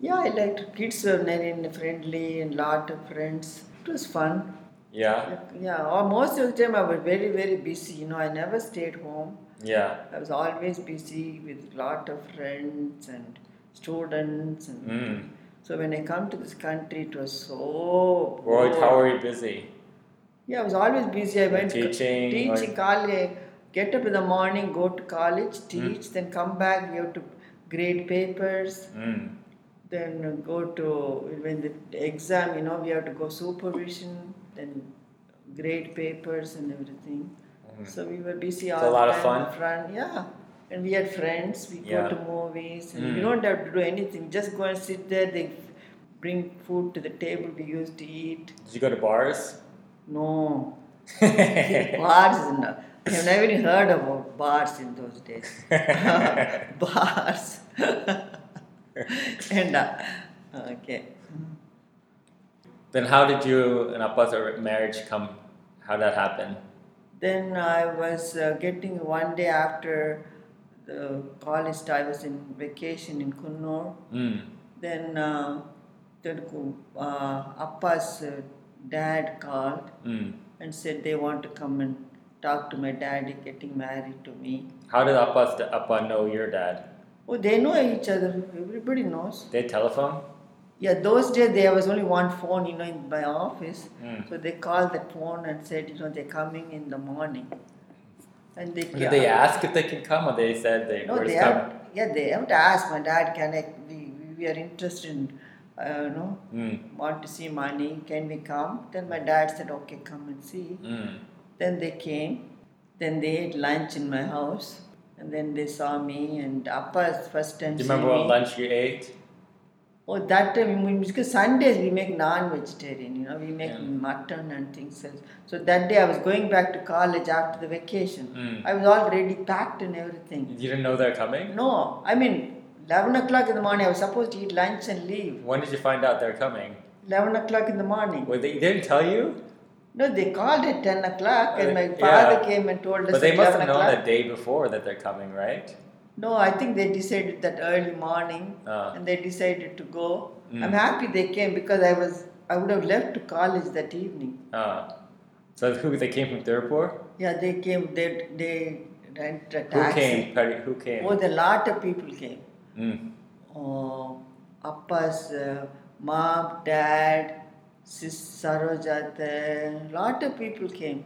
Yeah, I liked kids were very friendly and lot of friends. It was fun. Yeah. Yeah, or most of the time I was very very busy. You know, I never stayed home. Yeah. I was always busy with lot of friends and students and Mm. so when I come to this country it was so bored. how were you busy? Yeah, I was always busy. I went teaching, teaching like- college. Get up in the morning, go to college, Hmm. teach, then come back. We have to grade papers. Mm. Then go to when the exam. You know, we have to go supervision. Then grade papers and everything. Mhm. So we were busy It's all a lot the of time. fun. Front, yeah. And we had friends. We Yeah. go to movies, and Mm. we don't have to do anything. Just go and sit there. They bring food to the table. We used to eat. Did you go to bars? No, bars. No. I've never even heard about bars in those days. bars. and uh, okay. Then how did you and Appa's marriage come? How did that happen? Then I was uh, getting one day after the college. I was in vacation in Coonoor. Mm. Then uh, then uh, Appa's uh, dad called Mm. and said they want to come and talk to my daddy getting married to me. How did Appa's Appa know your dad? Oh, they know each other. Everybody knows. They telephone? Yeah, those days there was only one phone, you know, in my office. Mm. So they called that phone and said, you know, they're coming in the morning. And they Did they ask if they can come or they said they No, were they just have, yeah, they have to ask my dad, can I, we, we are interested in, uh, you know, Mm. want to see money, can we come? Then my dad said, okay, come and see. Mm. Then they came. Then they ate lunch in my house. And then they saw me and Appa's first time Do you remember what me. lunch you ate? Oh, that time we- because Sundays we make non-vegetarian. You know, we make Yeah. mutton and things else. So that day I was going back to college after the vacation. Mm. I was already packed and everything. You didn't know they're coming? No, I mean, 11 o'clock in the morning, I was supposed to eat lunch and leave. When did you find out they're coming? 11 o'clock in the morning. Well, they didn't tell you? No, they called at 10 o'clock, and my Uh, father yeah. came and told us But they must have known o'clock. the day before that they're coming, right? No, I think they decided that early morning, Ah. and they decided to go. Mm. I'm happy they came because I was I would have left to college that evening. Uh, so who they came from Tirupur? Yeah, they came. They they rent a taxi. Who came? Who came? Oh, the lot of people came. Mm. Oh, Appa's uh, mom, dad, sis Sarojat, lot of people came.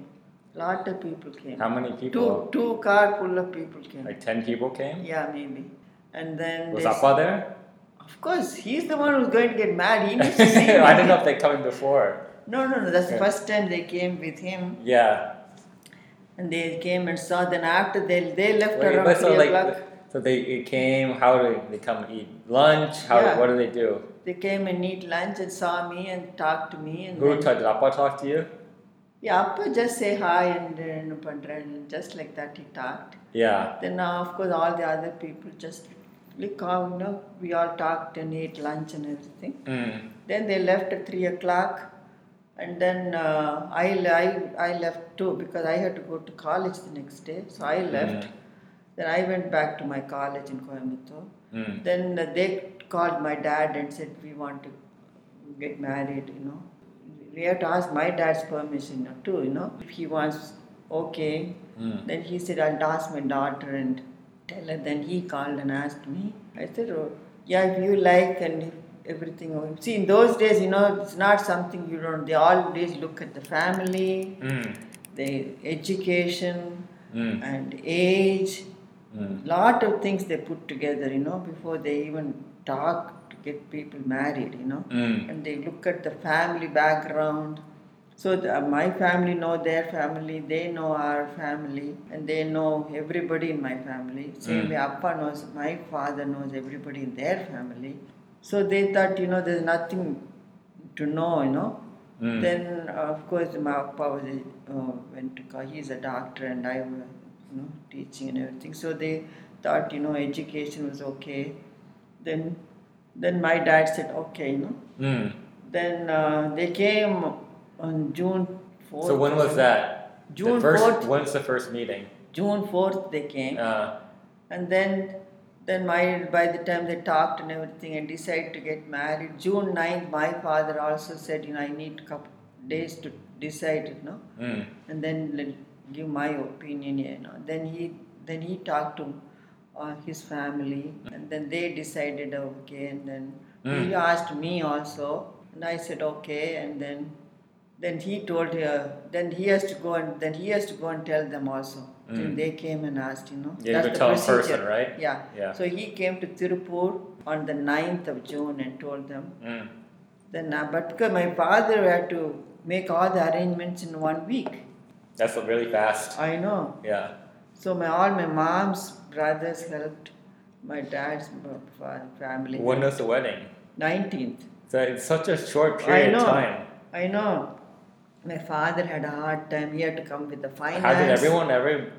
Lot of people came. How many people? two two car full of people came. Like 10 people came? Yeah, maybe. And then Was Appa there? Of course, he's the one who's going to get married. He needs to see I don't know if they coming before. No, no, no. That's the Yeah. first time they came with him, Yeah. and they came and saw. Then after they they left Wait, around so three like, o'clock. so they came. How do they come eat lunch? How? Yeah. What do they do? They came and eat lunch and saw me and talked to me. And Who then, talked? Did Appa talk to you? Yeah, Appa just say hi and uh, and just like that he talked. Yeah. Then uh, of course all the other people just like how you know we all talked and ate lunch and everything. Mm. Then they left at three o'clock, and then uh, I, I I left too because I had to go to college the next day. So I left. Mm. Then I went back to my college in Coimbatore. Mm. Then they called my dad and said we want to get married. You know, we have to ask my dad's permission too. You know, if he wants, okay. Mm. Then he said I'll ask my daughter and tell her. Then he called and asked me. I said, oh, yeah, if you like and if everything. See, in those days, you know, it's not something you don't. They always look at the family, Mm. the education, Mm. and age. Mm. Lot of things they put together, you know, before they even talk get people married, you know. Mm. And they look at the family background. So the, my family know their family, they know our family, and they know everybody in my family. Same Mm. way, Appa knows my father knows everybody in their family. So they thought, you know, there's nothing to know, you know. Mm. Then, uh, of course, my Appa was a, uh, went to co- he's a doctor, and I was, you know, teaching and everything. So they thought, you know, education was okay. Then, then my dad said, okay, you know. Mm. Then uh, they came on June 4th. So when was that? June first, 4th. When's the first meeting? June 4th they came. Uh, And then then my by the time they talked and everything and decided to get married, June 9th, my father also said, you know, I need a couple days to decide, you know, mm. and then give my opinion, you know. Then he then he talked to uh, his family, and then they decided okay, and then he Mm. asked me also, and I said okay, and then then he told her, then he has to go and then he has to go and tell them also. Then Mm. they came and asked, you know. Yeah, you could tell in person, right? Yeah. Yeah. So he came to Tirupur on the 9th of June and told them. Mm. Then, uh, but my father had to make all the arrangements in one week. That's really fast. I know. Yeah. So my all my mom's brothers helped, my dad's family. When was the wedding? 19th. So it's such a short period of time. I know. My father had a hard time. He had to come with the finance. How did everyone ever?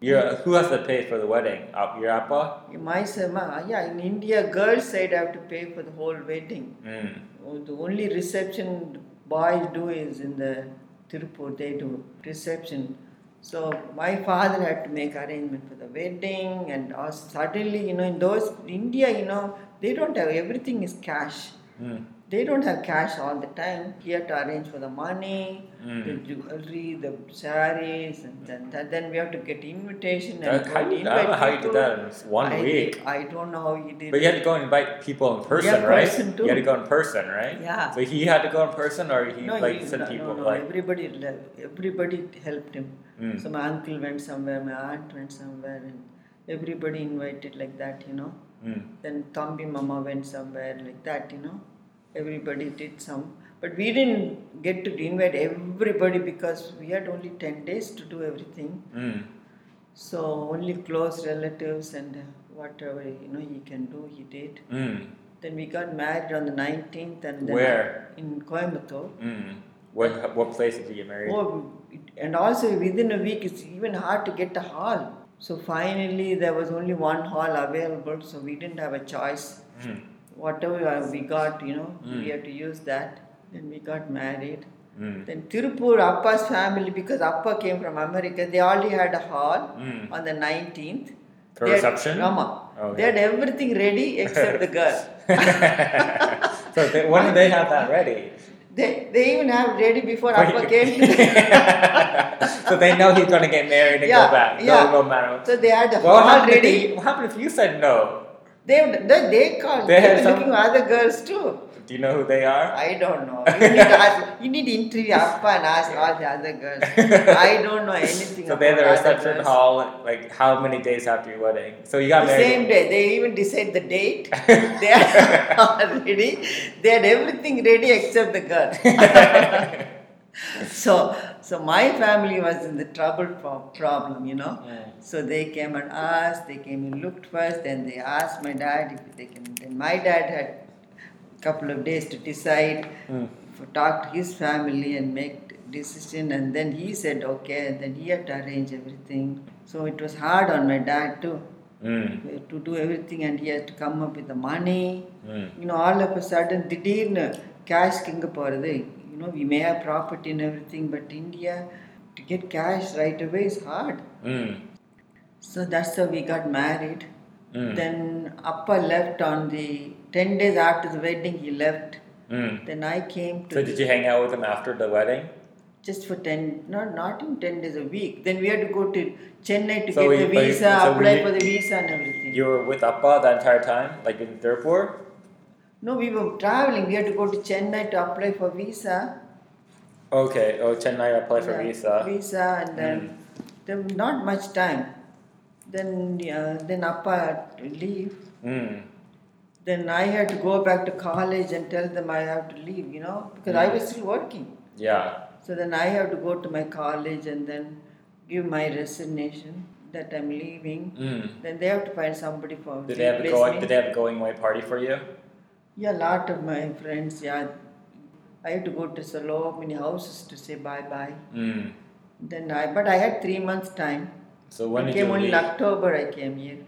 Your, who has to pay for the wedding? Uh, your appa? My son, ma- yeah, in India, girls side have to pay for the whole wedding. Mm. The only reception boys do is in the Tirupur, they do reception. So my father had to make arrangement for the wedding and suddenly, you know, in those, India, you know, they don't have, everything is cash. Mm. They don't have cash all the time. He had to arrange for the money, Mm. the jewelry, the saris, and then, then- then we have to get invitation and how you, I don't know how you did that in one I, week. I don't know how he did But you had to go and invite people in person, Yeah, right? person too. You had to go in person, right? Yeah. So he had to go in person, or he no, like he, sent no, people no, no, like. everybody. Everybody helped him. Mm. So my uncle went somewhere, my aunt went somewhere, and everybody invited like that, you know. Mm. Then Thambi Mama went somewhere like that, you know. Everybody did some, but we didn't get to invite everybody because we had only ten days to do everything. Mm. So only close relatives and whatever you know he can do, he did. Mm. Then we got married on the 19th and then Where? in Coimbatore. Mm. What what place did you get married? Oh, and also within a week, it's even hard to get a hall. So finally, there was only one hall available, so we didn't have a choice. Mm. Whatever we got, you know, Mm. we had to use that. Then we got married. Mm. Then Tirupur, Appa's family, because Appa came from America, they already had a hall Mm. on the 19th. For They had- reception? Rama. Okay. They had everything ready except the girl. so they, when did they have that ready? They, they even have ready before For Appa came so they know he's going to get married and Yeah, go back. yeah. No, no matter. So they had the what hall if ready. they, what happened if you said no? They, they, they called. They They, had were some- looking for other girls too. Do you know who they are? I don't know. You need to ask. You need to interview Appa and ask all the other girls. I don't know anything So they're the reception hall, like how many days after your wedding? So you got The married. same day. They even decide the date. they are already. They had everything ready except the girl. so, so my family was in the trouble pro- problem, you know. Mm. So they came and asked. They came and looked first. Then they asked my dad if they can. Then my dad had a couple of days to decide. Mm. For talk to his family and make decision. And then he said okay. And then he had to arrange everything. So it was hard on my dad too Mm. to do everything and he had to come up with the money. Mm. You know, all of a sudden, திடீர்னு cash எங்க போகிறது You know, we may have property and everything, but India, to get cash right away is hard. Mm. So that's how we got married. Mm. Then Appa left on the 10 days after the wedding, he left. Mm. Then I came to So did you hang out with him after the wedding? just for 10, not, not in 10 days a week. Then we had to go to Chennai to So get we- the visa, so apply we- for the visa and everything. You were with Appa the entire time, like in Tirupur? No, we were traveling. We had to go to Chennai to apply for visa. Okay. Oh, Chennai apply for Yeah, visa. Visa, and then there was not much time. Then, uh, then Appa had to leave. Mm. Then I had to go back to college and tell them I have to leave. You know, because I Mm. was still working. Yeah. So then I have to go to my college and then give my resignation that I'm leaving. Mm. Then they have to find somebody for Did they have a going? Did they have a going away party for you? Yeah, a lot of my friends. Yeah, I had to go to so many houses to say bye bye. Mm. Then I, but I had three months time. So when I came only in? October. I came here.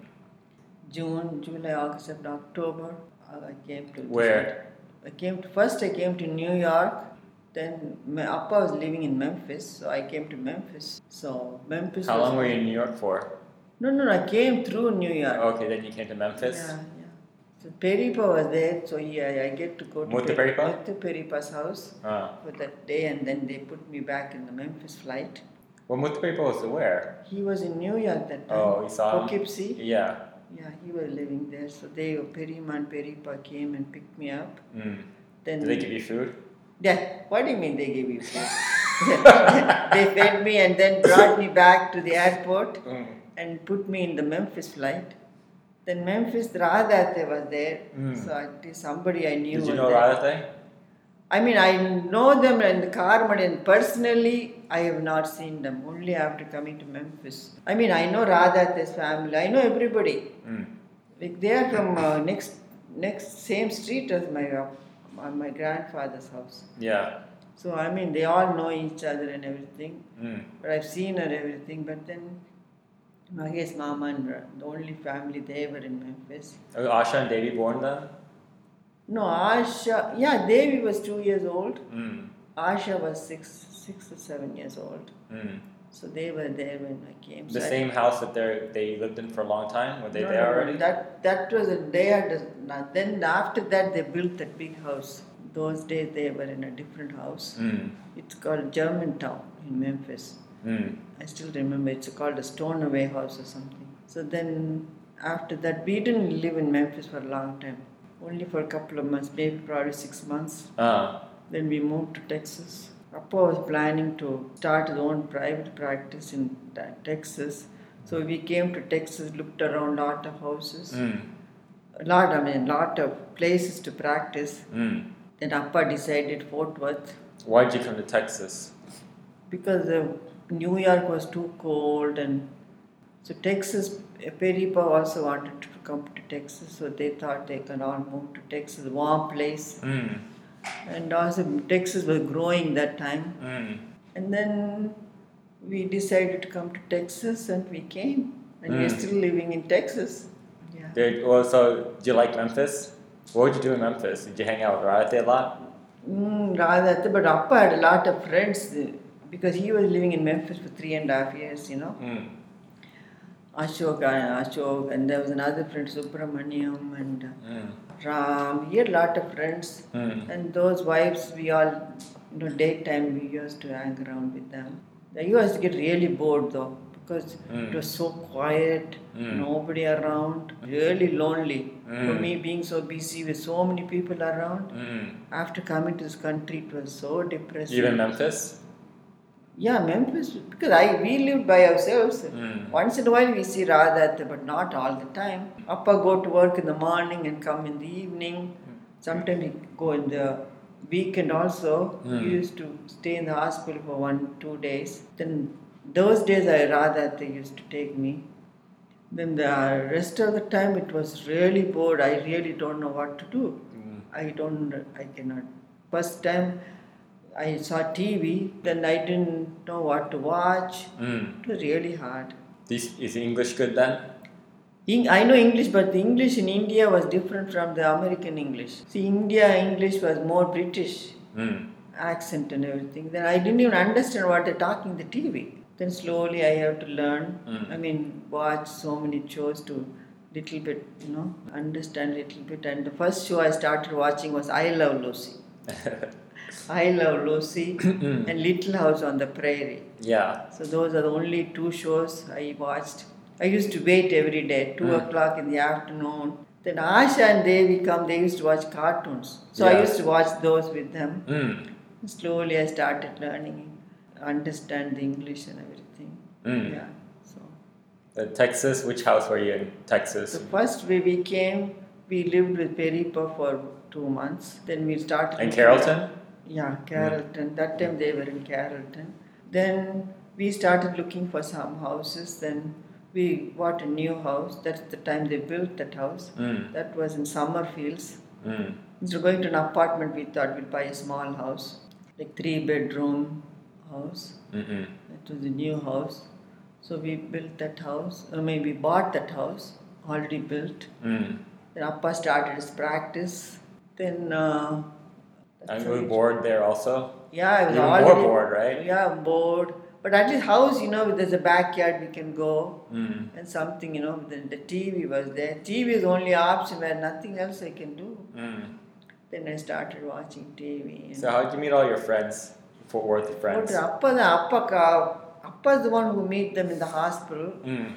June, July, August, September, October. uh, I came to. Where? I came to first. I came to New York. Then my Appa was living in Memphis, so I came to Memphis. So Memphis. How long were you in New York for? No, no, no, I came through New York. Okay, then you came to Memphis. Yeah, yeah. So Peripa was there, so yeah, I get to go to Muthu Peri- Peripa? Muthu Peripa's house for that day, and then they put me back in the Memphis flight. well, Muthu was where? He was in New York that time. Oh, he saw him? Poughkeepsie. Yeah. Yeah, he was living there. So they, Perima and Peripa came and picked me up. Mm. Then Did they give you food? Yeah, what do you mean they gave you food? they fed me and then brought me back to the airport Mm. and put me in the Memphis flight. Then Memphis Radhate was there, Mm. so at least somebody I knew. Did you know. Radhate? I mean, I know them in the car, and personally, I have not seen them. Only after coming to Memphis. I mean, I know Radhate's family. I know everybody. Mm. Like they are from uh, next next same street as my uh, my- my grandfather's house. Yeah. So I mean, they all know each other and everything. Mm. But I've seen her everything. But then, Mahesh Mama and the only family they were in Memphis. Was Asha and Devi born then? No, Asha. Yeah, Devi was two years old. Mm. Asha was six, six or seven years old. Mm. So they were there when I came. The So I- same house that they they lived in for a long time? Were they No, there already? That that was a they had then after that they built that big house. Those days they were in a different house. Mm. It's called Germantown in Memphis. Mm. I still remember it's called a Stoneway House or something. So then after that we didn't live in Memphis for a long time. Only for a couple of months, maybe probably six months. Uh, Then we moved to Texas. Appa was planning to start his own private practice in Texas. So we came to Texas, looked around a lot of houses, mm. a lot, I mean, lot of places to practice. Mm. Then Appa decided Fort Worth Why did you come to Texas? because uh, New York was too cold and So Texas, Peripa also wanted to come to Texas, so they thought they can all move to Texas, a warm place. Mm. And also Texas was growing that time. Mm. And then we decided to come to Texas and we came. And we're Mm. still living in Texas. Yeah. Did, well, so, did you like Memphis? What would you do in Memphis? Did you hang out with Radha a lot? Mm, rather, but Appa had a lot of friends uh, because he was living in Memphis for three and a half years, you know. Mm. Ashok and Ashok, and there was another friend, Subramaniam, and uh, Mm. Ram. He had a lot of friends, Mm. and those wives, we all, you know, daytime we used to hang around with them. They used to get really bored though, because it Mm. was so quiet, Mm. nobody around, really lonely. For Mm. me, being so busy with so many people around, after coming to this country, it was so depressing. Even Memphis? Yeah, Memphis, because I we lived by ourselves. Mm. Once in a while we see Radha, but not all the time. Appa go to work in the morning and come in the evening. Sometimes we go in the weekend also. Mm. We used to stay in the hospital for one, two days. Then those days I Radha used to take me. Then the rest of the time it was really bored. I really don't know what to do. Mm. I don't, I cannot. First time I saw TV, then I didn't know what to watch. Mm. It was really hard. This is English good then? Eng- I know English, but the English in India was different from the American English. See, India English was more British Mm. accent and everything. Then I didn't even understand what they're talking the TV. Then slowly I have to learn. Mm. I mean, watch so many shows to little bit, you know, understand little bit. And the first show I started watching was I Love Lucy. I Love Lucy and Little House on the Prairie. yeah. So those are the only two shows I watched. I used to wait every day, two Mm. o'clock in the afternoon. Then Asha and Devi come, they used to watch cartoons. So I used to watch those with them. Mm. Slowly I started learning, understand the English and everything. Mm. Yeah. So Uh, Texas, which house were you in Texas? the first way we came, we lived with Peripa for two months. Then we started In Carrollton? yeah, Carrollton. That time they were in Carrollton. Then we started looking for some houses. Then we bought a new house. That's the time they built that house. Mm. That was in Summerfields. Mm. Instead of going to an apartment, we thought we'd buy a small house, like three bedroom house. Mm-mm. It was a new house. So we built that house. I mean, we bought that house already built. Mm. Then Appa started his practice. Then. Uh, And you were bored there also? Yeah, I was Even more bored, right? Yeah, I'm bored. But at least house, you know, there's a backyard we can go Mm. and something, you know. The, the TV was there. TV is the only option where nothing else I can do. Mm. Then I started watching TV. So how did you meet all your friends? Fort Worth friends? Appa, the Appa, ka- Appa is the one who meet them in the hospital. Mm.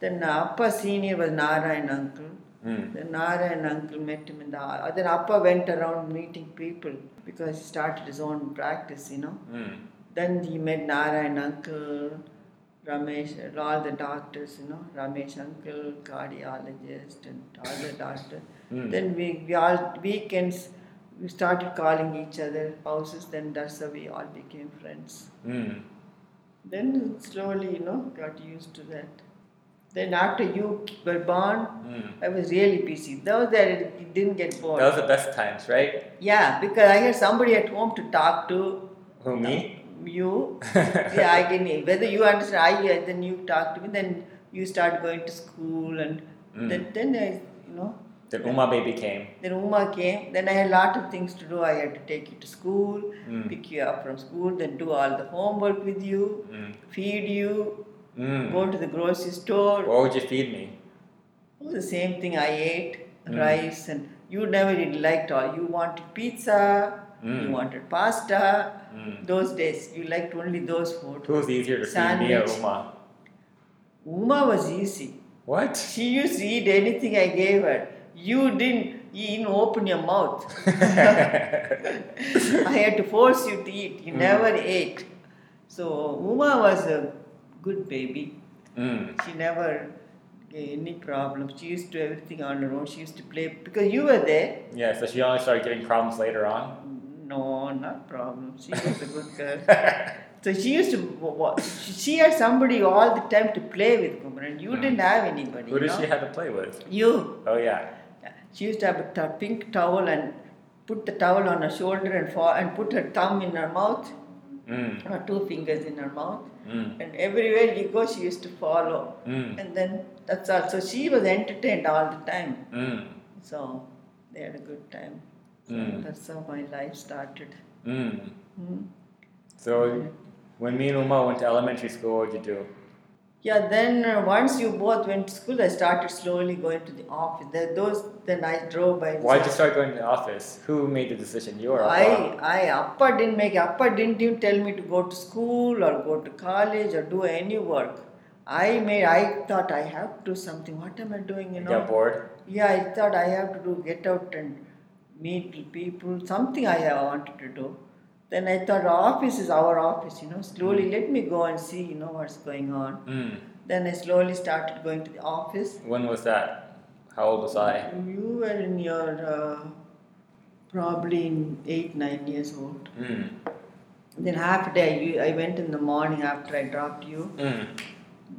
Then Appa senior was Narayan uncle. Mm. Then and uncle met him in the. Then Appa went around meeting people because he started his own practice, you know. Mm. Then he met Narayan uncle, Ramesh, all the doctors, you know, Ramesh uncle, cardiologist, and all the doctors. Mm. Then we, we all weekends we started calling each other houses. Then that's how we all became friends. Mm. Then slowly, you know, got used to that. Then after you were born, Mm. I was really busy. Those that it didn't get bored. That was the best times, right? yeah, because I had somebody at home to talk to. Who, me? You, yeah, I can. Whether you understand, I then you talk to me. Then you start going to school, and Mm. then then I, you know, Then Uma baby came. then Uma came. Then I had a lot of things to do. I had to take you to school, Mm. pick you up from school, then do all the homework with you, Mm. feed you, Mm. go to the grocery store. What would you feed me? Was the same thing I ate, Mm. rice, and you never really liked all. You wanted pizza, you Mm. wanted pasta. Mm. Those days, you liked only those food. Who's easier to feed, me or Sandwich. Uma? Uma was easy. What? She used to eat anything I gave her. You didn't even open your mouth. I had to force you to eat. You Mm. never ate. So Uma was a good baby. Mm. She never gave any problems. She used to do everything on her own. She used to play because you were there. Yeah, so she only started getting problems later on. No, not problems. She was a good girl. So she used to, she had somebody all the time to play with Kumaran. You didn't have anybody. Who did know? she have to play with? You. Oh yeah. She used to have a t- pink towel and put the towel on her shoulder and fall, and put her thumb in her mouth, Mm. or two fingers in her mouth. Mm. And everywhere you go, she used to follow. Mm. And then that's all. So she was entertained all the time. Mm. So they had a good time. So Mm. that's how my life started. Mm. Mm. So when me and Uma went to elementary school, what did you do? Yeah, then uh, once you both went to school, I started slowly going to the office. There, those then I drove by. Why did you start going to the office? Who made the decision? You or I, Appa? I, Appa didn't make, Appa didn't even tell me to go to school or go to college or do any work. I made, I thought I have to do something. What am I doing, you know? got bored? Yeah, I thought I have to do, get out and meet people, something I have wanted to do. Then I thought office is our office, you know, slowly let me go and see, you know, what's going on. Mm. Then I slowly started going to the office. When was that? How old was I? You were in your, uh, probably in eight, nine years old. Mm. Then half a day, I I went in the morning after I dropped you. Mm.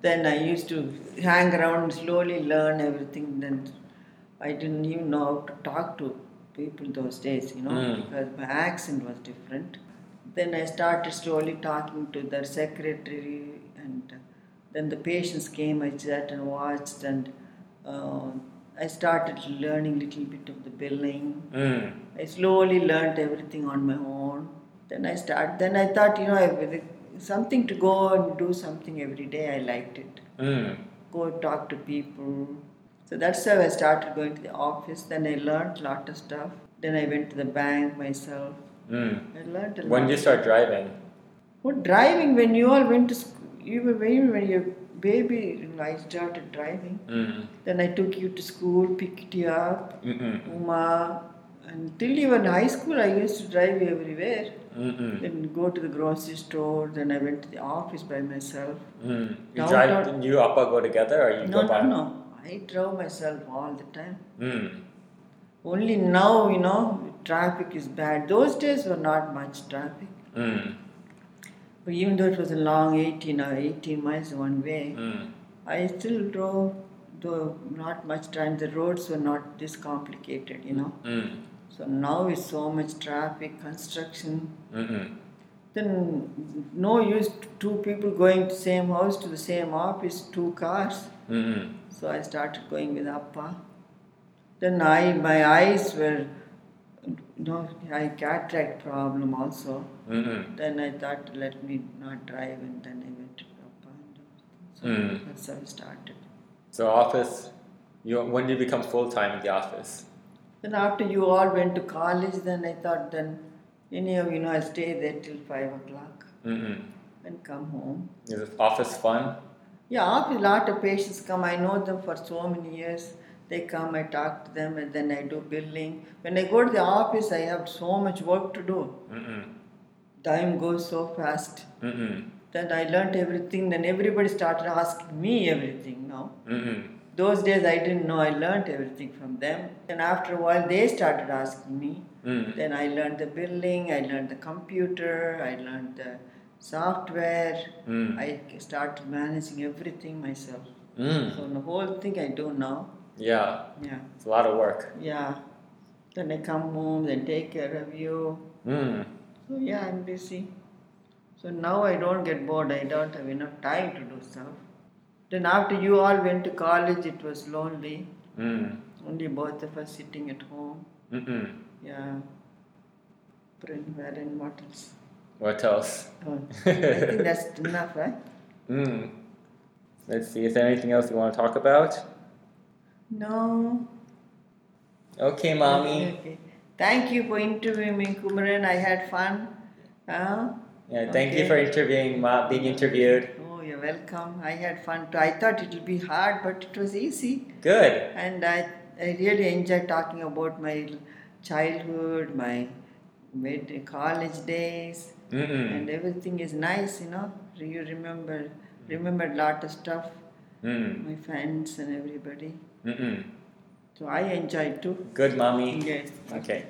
Then I used to hang around slowly learn everything. Then I didn't even know how to talk to people those days, you know, Mm. because my accent was different. Then I started slowly talking to the secretary, and then the patients came. I sat and watched, and uh, I started learning little bit of the billing. Mm. I slowly learned everything on my own. Then I start. Then I thought, you know, I, something to go and do something every day. I liked it. Mm. Go talk to people. So that's how I started going to the office. Then I learned a lot of stuff. Then I went to the bank myself. Mm. I learned a lot. When did you start driving? What driving? When you all went to school, you were when when your baby. I started driving. Mm. Then I took you to school, picked you up. Mm-mm. Uma, until you were in high school, I used to drive you everywhere. Mm-mm. Then go to the grocery store. Then I went to the office by myself. Mm. You Downtown- drive? Did you Appa go together or you No, go by? no, no. I drove myself all the time. Mm. Only now, you know, traffic is bad. Those days were not much traffic. Mm. But even though it was a long 18 or 18 miles one way, Mm. I still drove, though not much time. The roads were not this complicated, you know. Mm. So now is so much traffic, construction. Mm-mm. Then no use two people going to same house to the same office, two cars. Mm-mm. So I started going with Appa. Then I my eyes were no I had cataract problem also. Mm-mm. Then I thought let me not drive and then I went to Appa and so Mm. that's how I started. So office, you when did you become full time in the office? Then after you all went to college, then I thought then anyhow, you know, I'll stay there till five o'clock Mm-mm. and come home. Is office fun? Yeah, a lot of patients come, I know them for so many years. They come, I talk to them, and then I do billing. When I go to the office, I have so much work to do. Mm-mm. Time goes so fast. Mm-mm. Then I learnt everything. Then everybody started asking me everything now. Mm-mm. Those days I didn't know. I learnt everything from them. And after a while, they started asking me. Then I learned the billing. I learned the computer. I learned the software. Mm. I started managing everything myself. Mm. So the whole thing I do now. Yeah, Yeah, it's a lot of work. yeah. Then I come home, then take care of you. Mm. So yeah, I'm busy. So now I don't get bored. I don't have enough time to do stuff. Then after you all went to college, it was lonely. Mm. Only both of us sitting at home. Mm-mm. Yeah. Friend, wherein what else? What else? Oh, I think that's enough, right? Mm. Let's see. Is there anything else you want to talk about? No. Okay, mommy. Okay, okay. Thank you for interviewing me, Kumaran. I had fun. Huh? Yeah, thank you for interviewing, ma- being interviewed. Oh, you're welcome. I had fun too. I thought it would be hard, but it was easy. Good. And I, I really enjoyed talking about my childhood, my mid college days, Mm-mm. and everything is nice, you know. You remember, remembered lot of stuff, Mm. my friends and everybody. Mm-mm. So I enjoyed too. Good, mommy. Okay. Okay.